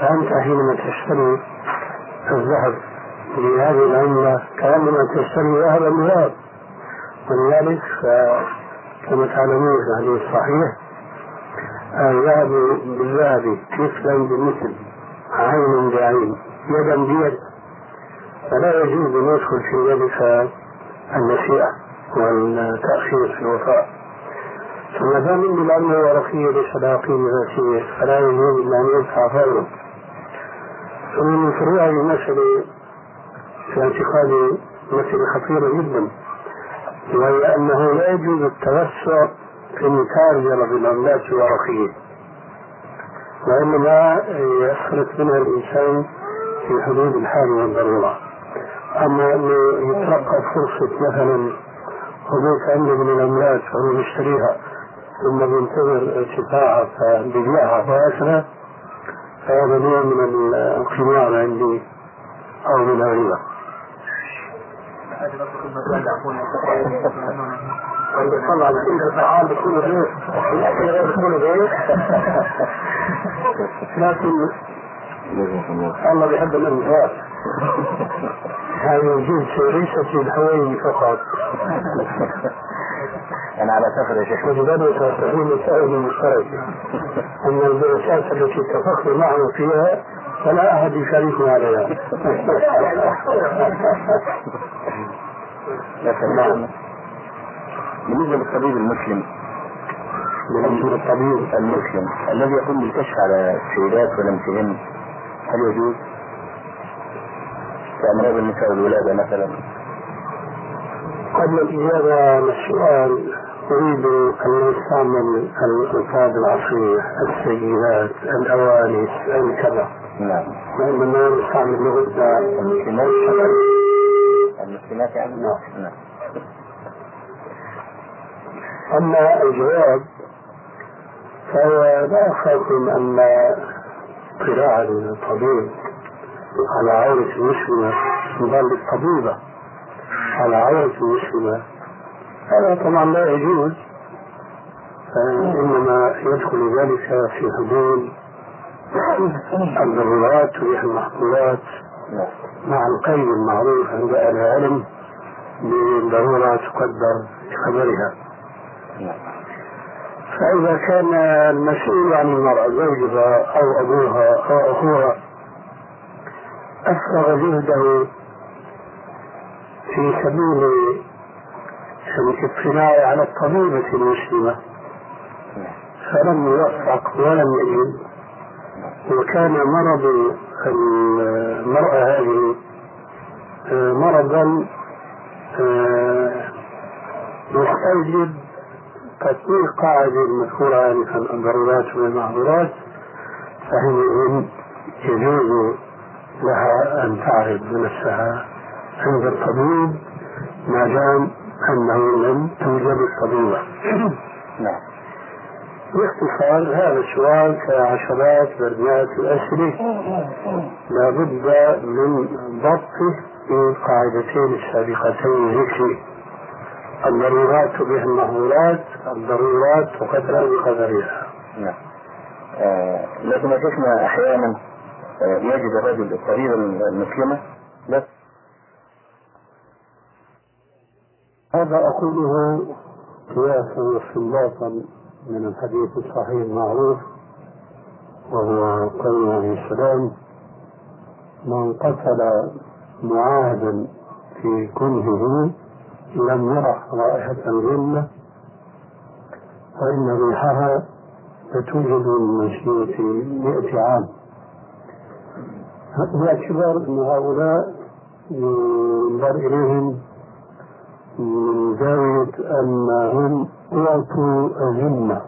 فأنت حينما تشتري الذهب بهذه العملة كأنما تشتري ذهبا بذهب ولذلك كما تعلمون في الحديث الصحيح الذهب بالذهب مثلا بمثل عين بعين يدا بيد. فلا يجوز أن يدخل في ذلك النسيئة والتأخير في الوفاء. فما دام العلم الورقية ليس قيمة ذاتية فلا يجوز إلا أن يدفع فوره ومن فروع المسألة في اعتقادي مسألة خطيرة جدا وهي أنه لا يجوز التوسع في المتاجرة بالعملات الورقية وإنما يخلط منها الإنسان في حدود الحال والضرورة أما أنه يتلقى فرصة مثلا حدوث عنده من العملات وهو يشتريها ثم بينتظر ارتفاعها فبيبيعها وهكذا فهذا نوع من القمار عندي أو من الربا. طبعا كل الطعام غير الاكل غير لكن الله بيحب الانفاق هذه الجنس ليست للحوالي فقط. أنا على سفر يا شيخ. ولذلك تكون مسائل المشتركة أن البعثات التي اتفقنا معه فيها فلا أحد يشاركنا عليها نعم بالنسبة للطبيب المسلم بالنسبة للطبيب المسلم الذي يقوم بالكشف على السيدات ولم تهم هل يجوز؟ في أمراض النساء والولادة مثلا. قبل الإجابة على السؤال أريد أن نستعمل الألفاظ العصرية السيدات الأوانس الكذا. نعم. وإنما نستعمل لغتنا المسلمات المسلمات يعني نعم. نعم أما الجواب فهو لا أخاف من أن اطلاع الطبيب على عورة المسلمة يظل الطبيبة على عورة المسلمة هذا طبعا لا يجوز إنما يدخل ذلك في حدود الضرورات والمحظورات مع القيد المعروف عند أهل العلم بالضرورة تقدر بقدرها فإذا كان المسؤول عن المرأة زوجها أو أبوها أو أخوها أفرغ جهده في سبيل الاطلاع على الطبيبة المسلمة فلم يوفق ولم يجد. وكان مرض المرأة هذه آه، مرضا آه، يستوجب تطبيق قاعدة المذكورة آنفا الضرورات والمعذورات فحينئذ يجوز لها أن تعرض نفسها عند الطبيب ما دام أنه لم توجد الطبيبة نعم. باختصار هذا السؤال كعشرات برمات الأسئلة. لابد من ضبطه بالقاعدتين السابقتين ذكري الضرورات بها المهورات الضرورات تقدر بقدرها نعم. آه، لكن أحيانا آه، يجد الرجل السرير المسلمة بس هذا أقوله قياسا واستنباطا من الحديث الصحيح المعروف وهو قول عليه السلام من قتل معاهدا في كنهه لم يرح رائحة الجنة فإن ريحها فتوجد من مئة عام. باعتبار أن هؤلاء ينظر إليهم من زاوية أنهم أعطوا الذمة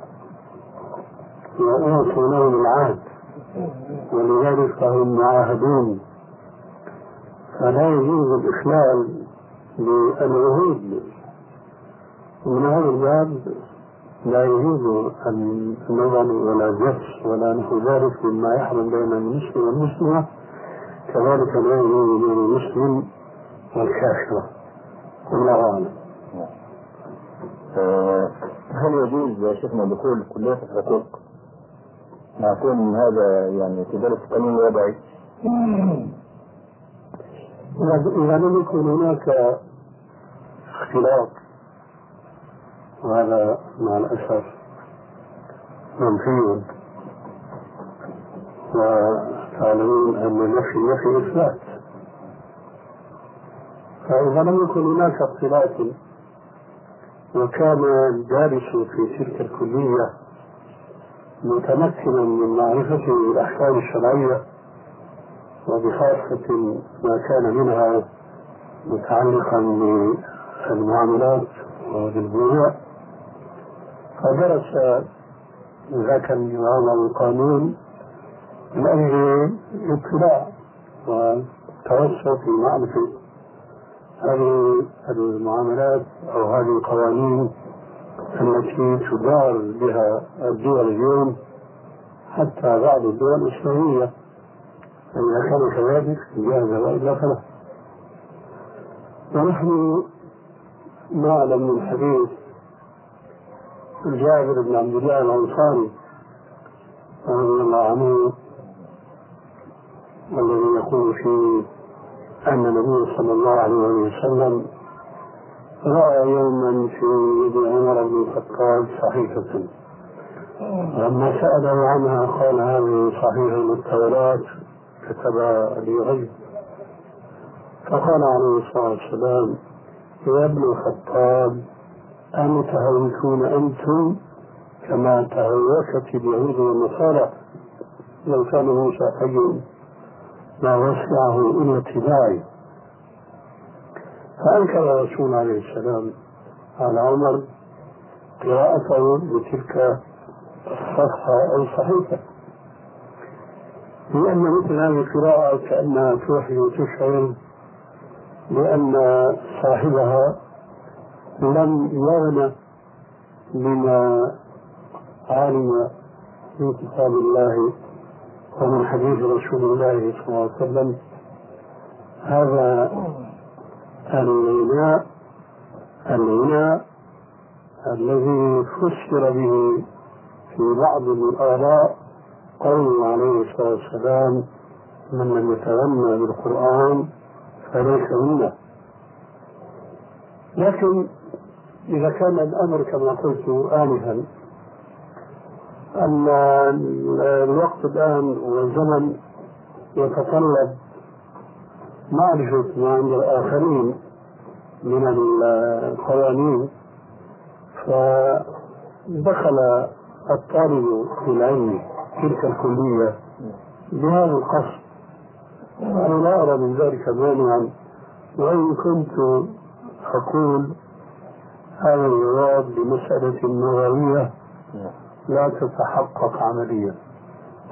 وأعطوا لهم العهد ولذلك فهم معاهدون. فلا يجوز الإخلال بالعهود ومن هذا الباب لا يجوز النظر ولا الجس ولا نحو ذلك مما يحرم بين المسلم والمسلمة. كذلك لا يجوز بين المسلم والكافرة والله أعلم. هل يجوز يا شيخنا دخول كلية الحقوق؟ مع كون هذا يعني تدرس قانون وضعي. إذا لم يكن هناك اختلاط وهذا مع الأسف منفي وتعلمون أن النفي نفي إثبات. فإذا لم يكن هناك اختلاط وكان الدارس في تلك الكلية متمكنا من معرفة الأحكام الشرعية وبخاصة ما كان منها متعلقا بالمعاملات وبالبيوع. فدرس ذاك النظام والقانون من أجل الاطلاع والتوسع في معرفة هذه المعاملات أو هذه القوانين التي تدار بها الدول اليوم حتى بعض الدول الإسلامية؟ فإذا كان كذلك جاز وإلا فلا ونحن نعلم من حديث جابر بن عبد الله الأنصاري رضي الله عنه الذي يقول فيه أن النبي صلى الله عليه وسلم رأى يوما في يد عمر بن الخطاب صحيفة. لما سأله عنها قال هذه صحيفة من التوراة كتبها أبي غيب فقال عليه الصلاة والسلام يا ابن الخطاب أمتهوكون أنتم كما تهوكت اليهود والنصارى؟ لو كان موسى حيا ما وسعه إلا اتباعي فأنكر الرسول عليه السلام على عمر قراءته لتلك الصفحة أو الصحيفة لأن مثل هذه القراءة كأنها توحي وتشعر بأن صاحبها لم يغنى بما علم من كتاب الله ومن حديث رسول الله صلى الله عليه وسلم هذا الغناء الغناء الذي فسر به في بعض الآراء قول عليه الصلاة والسلام من لم يتغنى بالقرآن فليس منا لكن إذا كان الأمر كما قلت آنفا الوقت الآن والزمن يتطلب معرفة ما عند الآخرين من القوانين. فدخل الطالب في العلم تلك الكلية بهذا القصد. أنا لا أرى من ذلك مانعا. وإن كنت أقول هذا الجواب بمسألة نظرية. لا تتحقق عمليا.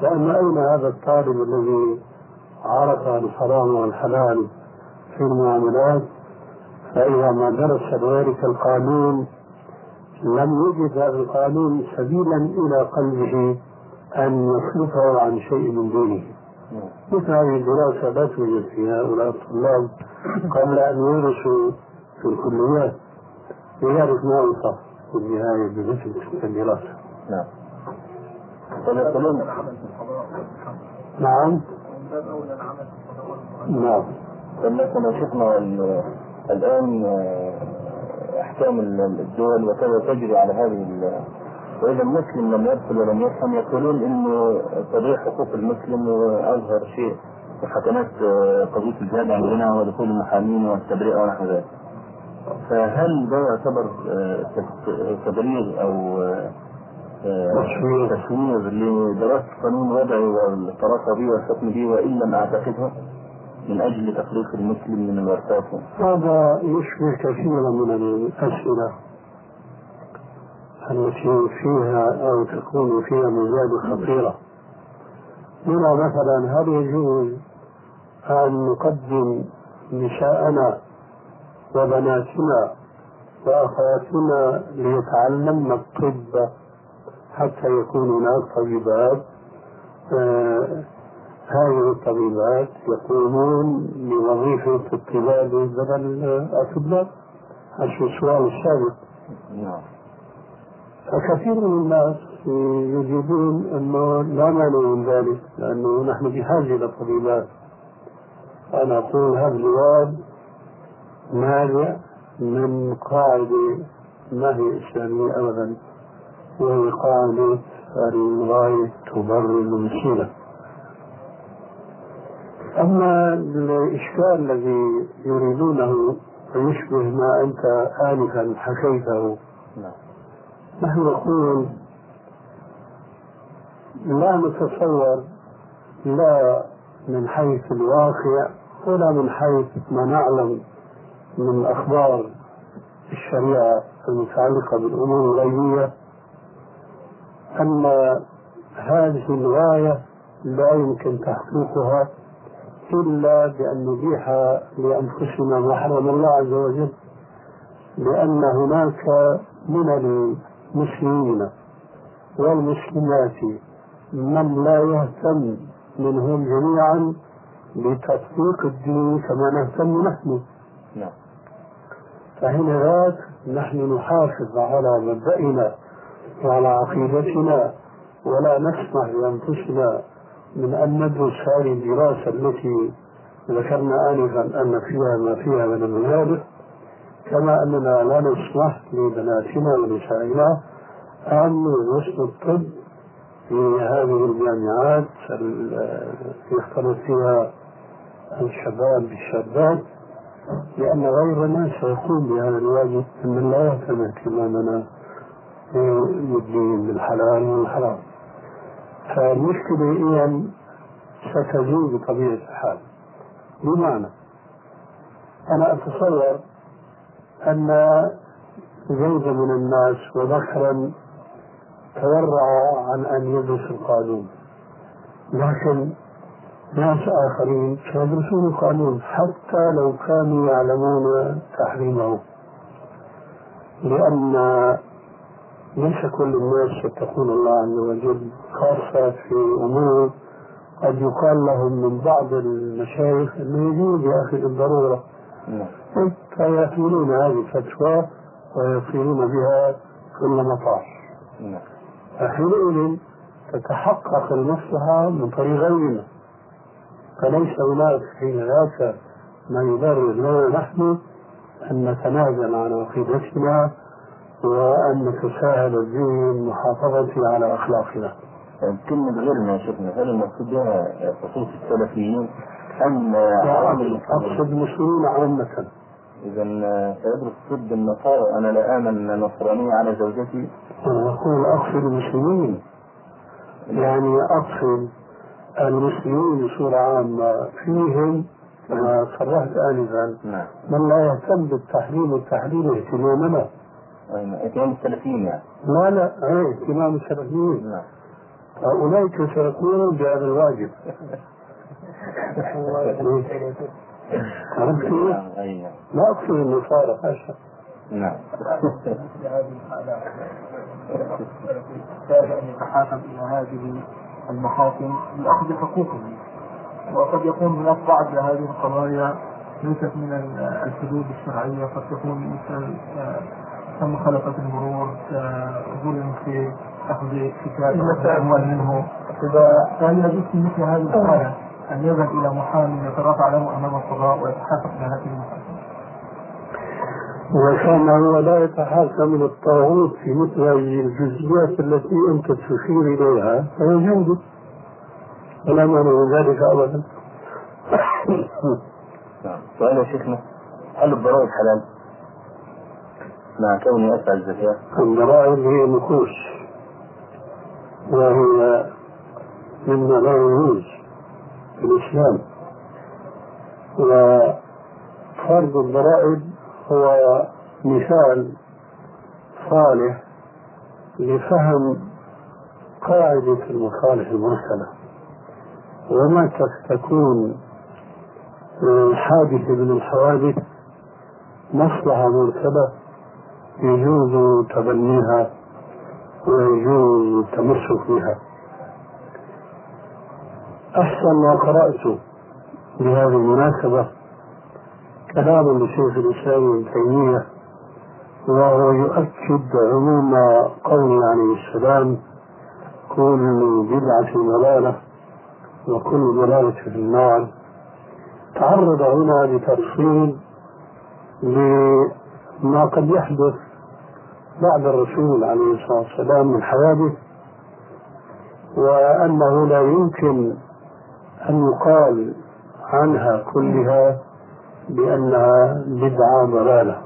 لأن أين هذا الطالب الذي عرف الحرام والحلال في المعاملات؟ فإذا ما درس ذلك القانون لم يجد هذا القانون سبيلا إلى قلبه أن يصرفه عن شيء من دينه. مثل هذه الدراسة لا توجد في هؤلاء الطلاب قبل أن يدرسوا في الكليات. لذلك ما أنصح في النهاية بمثل الدراسة. نعم. طيب نعم. نعم. مثلا شفنا الآن أحكام الدول وكذا تجري على هذه وإذا المسلم لم يدخل ولم يفهم يقولون إنه تضيع حقوق المسلم وأظهر شيء. وحكمات قضية الجهاد عندنا ودخول المحامين والتبرئة ونحو ذلك. فهل ده يعتبر تبرير أو تشوير لدراسة قانون وضعي والطرافة به والحكم به وإن لم أعتقدها من أجل تفريق المسلم من الورثات. هذا يشبه كثيرا من الأسئلة. التي فيها أو تكون فيها مزاد خطيرة؟ هنا مثلا هل يجوز أن نقدم نساءنا وبناتنا وأخواتنا ليتعلمن الطب حتى يكون هناك طبيبات آه هذه الطبيبات يقومون بوظيفة الطلاب بدل الأطباء السؤال السابق نعم. فكثير من الناس يجيبون أنه لا مانع من ذلك لأنه نحن بحاجه إلى طبيبات أنا أقول هذا الجواب نابع من قاعدة ما هي إسلامية ابدا. وهي قاعدة الغايه تبرر الوسيله أما الإشكال الذي يريدونه ويشبه ما أنت آنفا حكيته. نحن نقول لا نتصور لا من حيث الواقع ولا من حيث ما نعلم من أخبار الشريعة المتعلقة بالأمور الغيبية أن هذه الغاية لا يمكن تحقيقها إلا بأن نبيح لأنفسنا ما حرم الله عز وجل لأن هناك من المسلمين والمسلمات من لا يهتم منهم جميعا بتطبيق الدين كما نهتم نحن نعم. فحين ذاك نحن نحافظ على مبدئنا وعلى عقيدتنا ولا نسمح لأنفسنا من أن ندرس هذه الدراسة التي ذكرنا آنفا أن فيها ما فيها من المنابر كما أننا لا نسمح لبناتنا ونسائنا أن يدرسوا الطب في هذه الجامعات يختلط فيها الشباب بالشابات لأن غيرنا سيقوم بهذا الواجب من لا يهتم اهتمامنا بالدين بالحلال والحرام. فالمشكلة إذا ستزول بطبيعة الحال. بمعنى أنا أتصور أن زوجا من الناس وذكرا تورع عن أن يدرس القانون. لكن ناس آخرين سيدرسون القانون حتى لو كانوا يعلمون تحريمه. لأن ليس كل الناس يتقون الله عز وجل خاصة في أمور قد يقال لهم من بعض المشايخ أنه يجوز يا أخي بالضرورة نعم. فيأتون هذه الفتوى ويصيرون بها كل مطار نعم. فحينئذ تتحقق المصلحة من طريق غيرنا فليس هناك حين ذاك ما يبرر لنا نحن أن نتنازل عن عقيدتنا وأن نتساهل بالمحافظة على أخلاقنا. كلمة غيرنا يا شيخنا هل المقصود بها خصوص السلفيين أم أقصد المسلمين عامة. إذا سيدرس طب النصارى أنا لا آمن نصرانية على زوجتي. أنا أقول أقصد المسلمين. يعني أقصد المسلمين بصورة عامة فيهم كما صرحت آنفا نعم. من لا يهتم بالتحريم والتحليل اهتمامنا. اهتمام السلفيين يعني. لا لا إيه اهتمام السلفيين. نعم. أولئك سيقومون بهذا الواجب. عرفت نعم، لا أقصد النصارى حاشا نعم. يحتاج أن يتحاكم إلى هذه المحاكم لأخذ حقوقه وقد يكون هناك بعض هذه القضايا ليست من الحدود الشرعية قد تكون مثل ثم خلقت المرور ظلم في أخذ كتاب الأموال منه. فهل يجوز في مثل هذه الحالة أن يذهب إلى محامي يترافع له أمام القضاء ويتحقق بهذه المحاكمة وكان هو لا يتحاكم من الطاغوت في مثل هذه الجزئيات التي أنت تشير إليها. فيجوز ولا مانع من ذلك أبدا. نعم. سؤال يا شيخنا. هل الضرائب حلال؟ مع كوني أدفع الزكاة الضرائب هي نقوش وهي مما لا يجوز في الإسلام. وفرض الضرائب هو مثال صالح لفهم قاعدة المصالح المرسلة. ومتى تكون حادثة من الحوادث مصلحة مرسلة يجوز تبنيها ويجوز التمسك بها أحسن ما قرأت بهذه المناسبة كلام لشيخ الإسلام ابن تيمية وهو يؤكد عموم قوله عليه السلام كل بدعة ضلالة وكل ضلالة في النار. تعرض هنا لتفصيل لما قد يحدث بعد الرسول عليه الصلاة والسلام من حوادث وأنه لا يمكن أن يقال عنها كلها بأنها بدعة ضلالة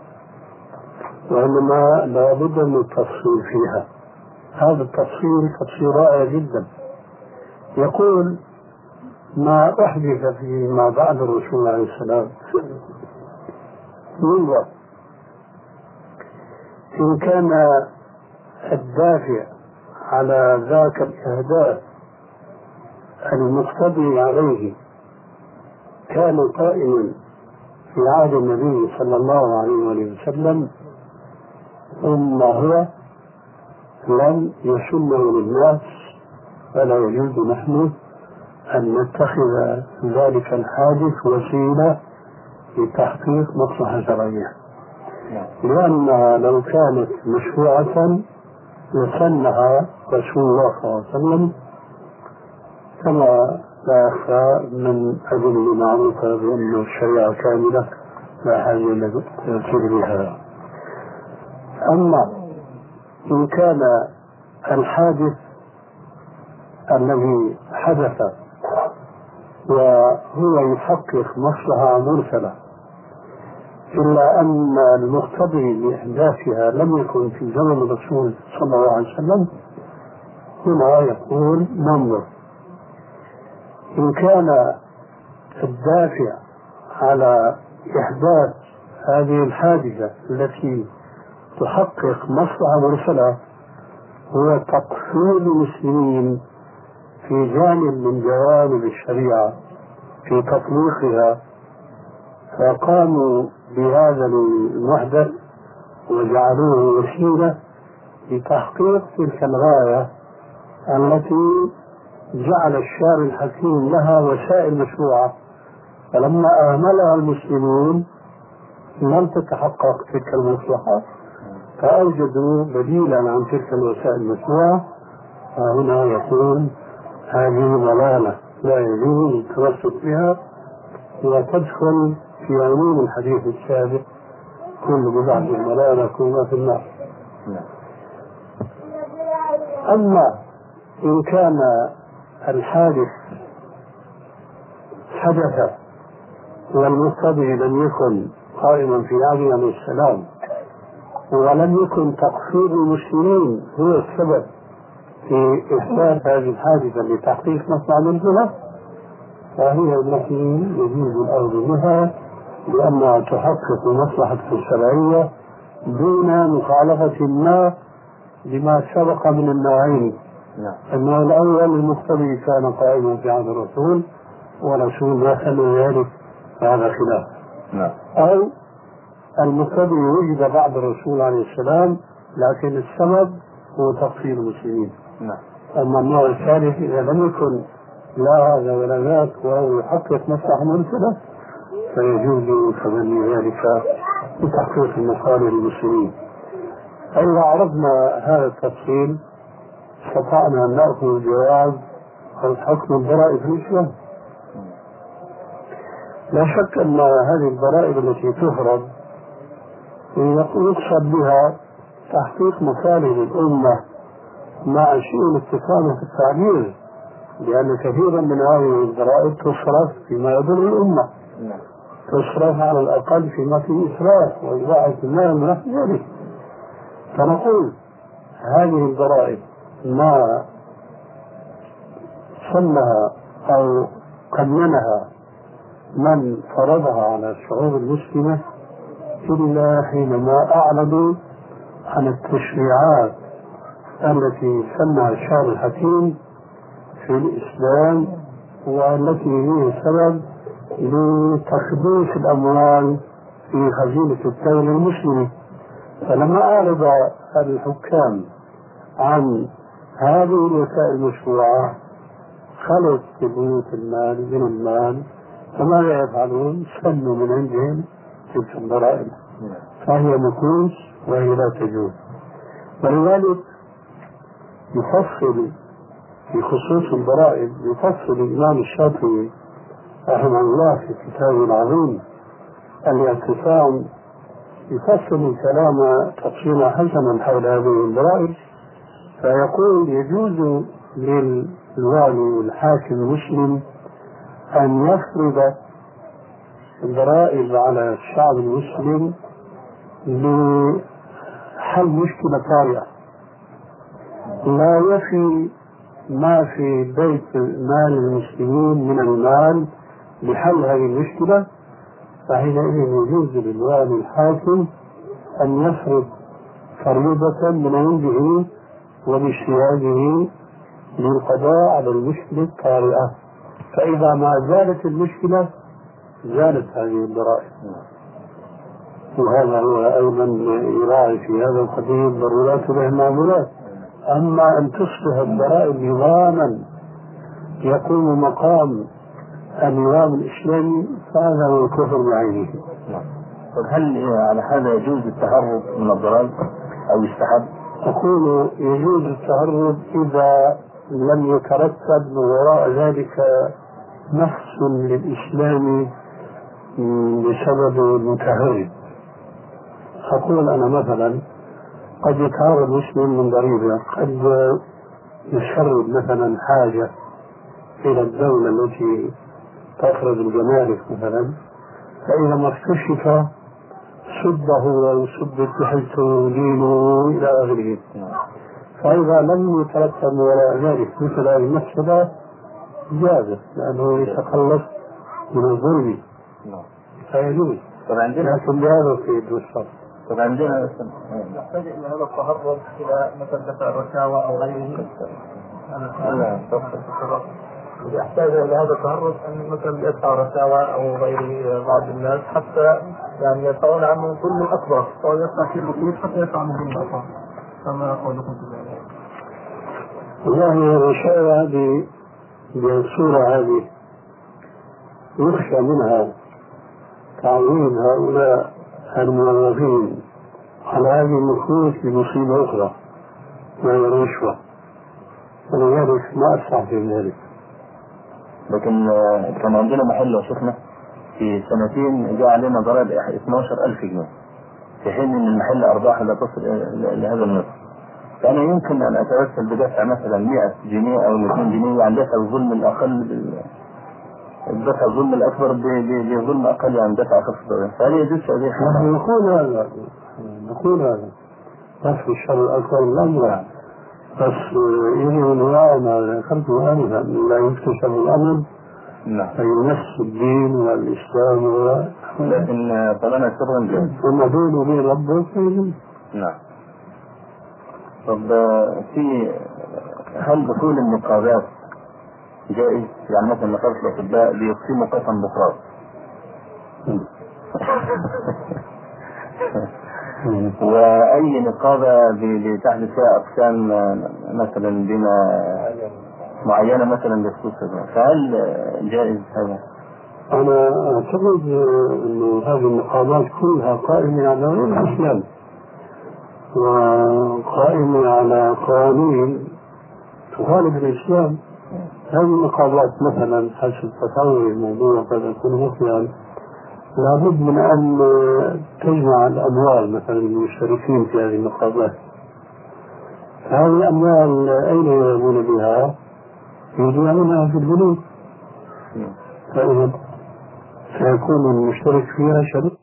وإنما لا بد من التفصيل فيها. هذا التفصيل تفصيل رائع جدا. يقول ما أحدث فيما بعد الرسول عليه السلام ينظر إن كان الدافع على ذاك الإهداف المقتضي عليه كان قائما في عهد النبي صلى الله عليه وسلم ثم هو لم يسنه للناس فلا يجوز نحن أن نتخذ ذلك الحادث وسيلة لتحقيق مصلحة شرعية. لأن لو كانت مشروعة لسنها رسول الله صلى الله عليه وسلم كما لا يخفى من أدلة معروفة بأن الشريعة كاملة لا حاجة إلى تدبيرها أما إن كان الحادث الذي حدث وهو يحقق مصلحة مرسلة إلا أن المقتضي لإحداثها لم يكن في زمن الرسول صلى الله عليه وسلم هنا يقول ننظر إن كان الدافع على إحداث هذه الحادثة التي تحقق مصلحة مرسلة هو تقصير المسلمين في جانب من جوانب الشريعة في تطبيقها فقاموا بهذا المحدث وجعلوه وسيلة لتحقيق تلك الغاية التي جعل الشارع الحكيم لها وسائل مشروعة. فلما أهملها المسلمون لم تتحقق تلك المصلحة فأوجدوا بديلا عن تلك الوسائل المشروعة. فهنا يقول هذه ضلالة لا يجوز التمسك بها وتدخل في عموم الحديث السابق كل بضعة ضلالة كلها في النار. أما إن كان الحادث حدث والمقتضي لم يكن قائما في عهد عليه السلام ولم يكن تقصير المسلمين هو السبب في إحداث هذه الحادثة لتحقيق مصنع الجنة فهي التي يجوز الأخذ بها لأنها تحقق مصلحة الشرعية دون مخالفة ما لما سبق من النوعين نعم. النوع الأول المقتضي كان قائما في عهد الرسول ورسول ما سمع ذلك فهذا خلاف نعم. أو المقتضي وجد بعد الرسول عليه السلام لكن السبب هو تقصير المسلمين نعم. أما النوع الثالث إذا لم يكن لا هذا ولا ذاك وهو يحقق مصلحة منفذة فيجوز تبني ذلك لتحقيق مصالح المسلمين فإذا عرفنا هذا التفصيل استطعنا أن نأخذ جواز الحكم الضرائب في الإسلام. لا شك أن هذه الضرائب التي تفرض يقصد بها تحقيق مصالح الأمة مع شيء الاتفاق في التعبير لأن كثيرا من هذه الضرائب تصرف فيما يضر الأمة. تصرف على الأقل فيما فيه إسراف وإضاعة المال ونحو ذلك فنقول هذه الضرائب ما صلها أو قننها من فرضها على الشعوب المسلمة إلا حينما أعرضوا عن التشريعات التي سماها الشعر الحكيم في الإسلام والتي هي سبب لتخبيص الأموال في خزينة الدولة المسلمة. فلما أعرض الحكام عن هذه الوسائل المشروعة خلت بيوت المال من المال فماذا يفعلون؟ سنوا من عندهم تلك الضرائب. فهي نكوس وهي لا تجوز. ولذلك يفصل في خصوص الضرائب يفصل الإمام الشافعي رحمه الله في كتابه العظيم الاعتصام يفصل الكلام تفصيلا حسنا حول هذه الضرائب فيقول يجوز للوالي الحاكم المسلم أن يفرض الضرائب على الشعب المسلم لحل مشكلة طارئة. لا يفي ما في بيت مال المسلمين من المال لحل هذه المشكلة فحينئذ يجوز للوالي الحاكم أن يفرض فريضة من عنده وباجتهاده للقضاء على المشكلة الطارئة فإذا ما زالت المشكلة زالت هذه الضرائب. وهذا هو أيضا يراعي في هذا القضية ضرورات معمولات أما أن تصبح الضرائب نظاما يقوم مقام النظام الإسلامي فهذا هو الكفر بعينه طيب هل على هذا يجوز التهرب من الضرائب أو يستحب؟ أقول يجوز التهرب إذا لم يترتب من وراء ذلك نقص للإسلام بسبب المتهرب أقول أنا مثلا قد يتهرب مسلم من ضريبة قد يسرب مثلا حاجة إلى الدولة التي تفرض الجمارك مثلا فإذا ما اكتشف سبه أو سبت بحيث دينه إلى آخره. فإذا لم يترتب وراء ذلك مثل هذه المسألة جاز لأنه يتخلص من الظلم. فيجوز لكن بهذا القيد والشرط طب عندنا يحتاج إلى هذا التهرب إلى مثلا دفع الرشاوى أو غيره. يحتاج إلى هذا التهرب أن مثلا يدفع رشاوى أو غيره بعض الناس حتى يعني يدفعون عنه ظلم اكبر أو يدفع شيء بسيط حتى يدفع عنه ظلم اكبر فما قولكم في ذلك؟ والله الرشاوى هذه بالصورة هذه يخشى منها تعويض هؤلاء الموظفين على هذه النفوس بمصيبة أخرى وهي الرشوة ولذلك ما أسرع في ذلك. لكن آه، كان عندنا محل شيخنا في سنتين جاء علينا ضرائب 12000 جنيه في حين إن المحل ارباحه لا تصل لهذا النصف. فأنا يمكن أن أتوسل بدفع مثلا 100 جنيه أو 200 جنيه عن دفع الظلم الأقل الدفع الظلم الأكبر بظلم أقل عن دفع خفض فهل يجوز هذه؟ نقول هذا نقول هذا. بس الشر الأكبر لا يمنع بس يراعى ما ذكرت آنفا لا يكتشف الأمر. نعم. فيمس الدين والإسلام و- لكن طالما سرا جاز وما بينه وبين ربه نعم. طب في هل دخول النقابات جائز؟ يعني مثلا نقابة الأطباء بيقسموا قسم بقراط وأي نقابة ب- بتحدث فيها أقسام آه، مثلا بما معينة مثلا بخصوص. فهل آه، جائز هذا؟ أنا أعتقد أن هذه النقابات كلها قائمة على غير الإسلام وقائمة على قوانين تخالف الإسلام هذه النقابات مثلا حسب تصوري الموضوع قد يكون مخيا لابد من أن تجمع الأموال مثلا المشتركين في هذه النقابات هذه الأموال أين يذهبون بها؟ يجمعونها في البنوك. فإذا سيكون المشترك فيها شريك.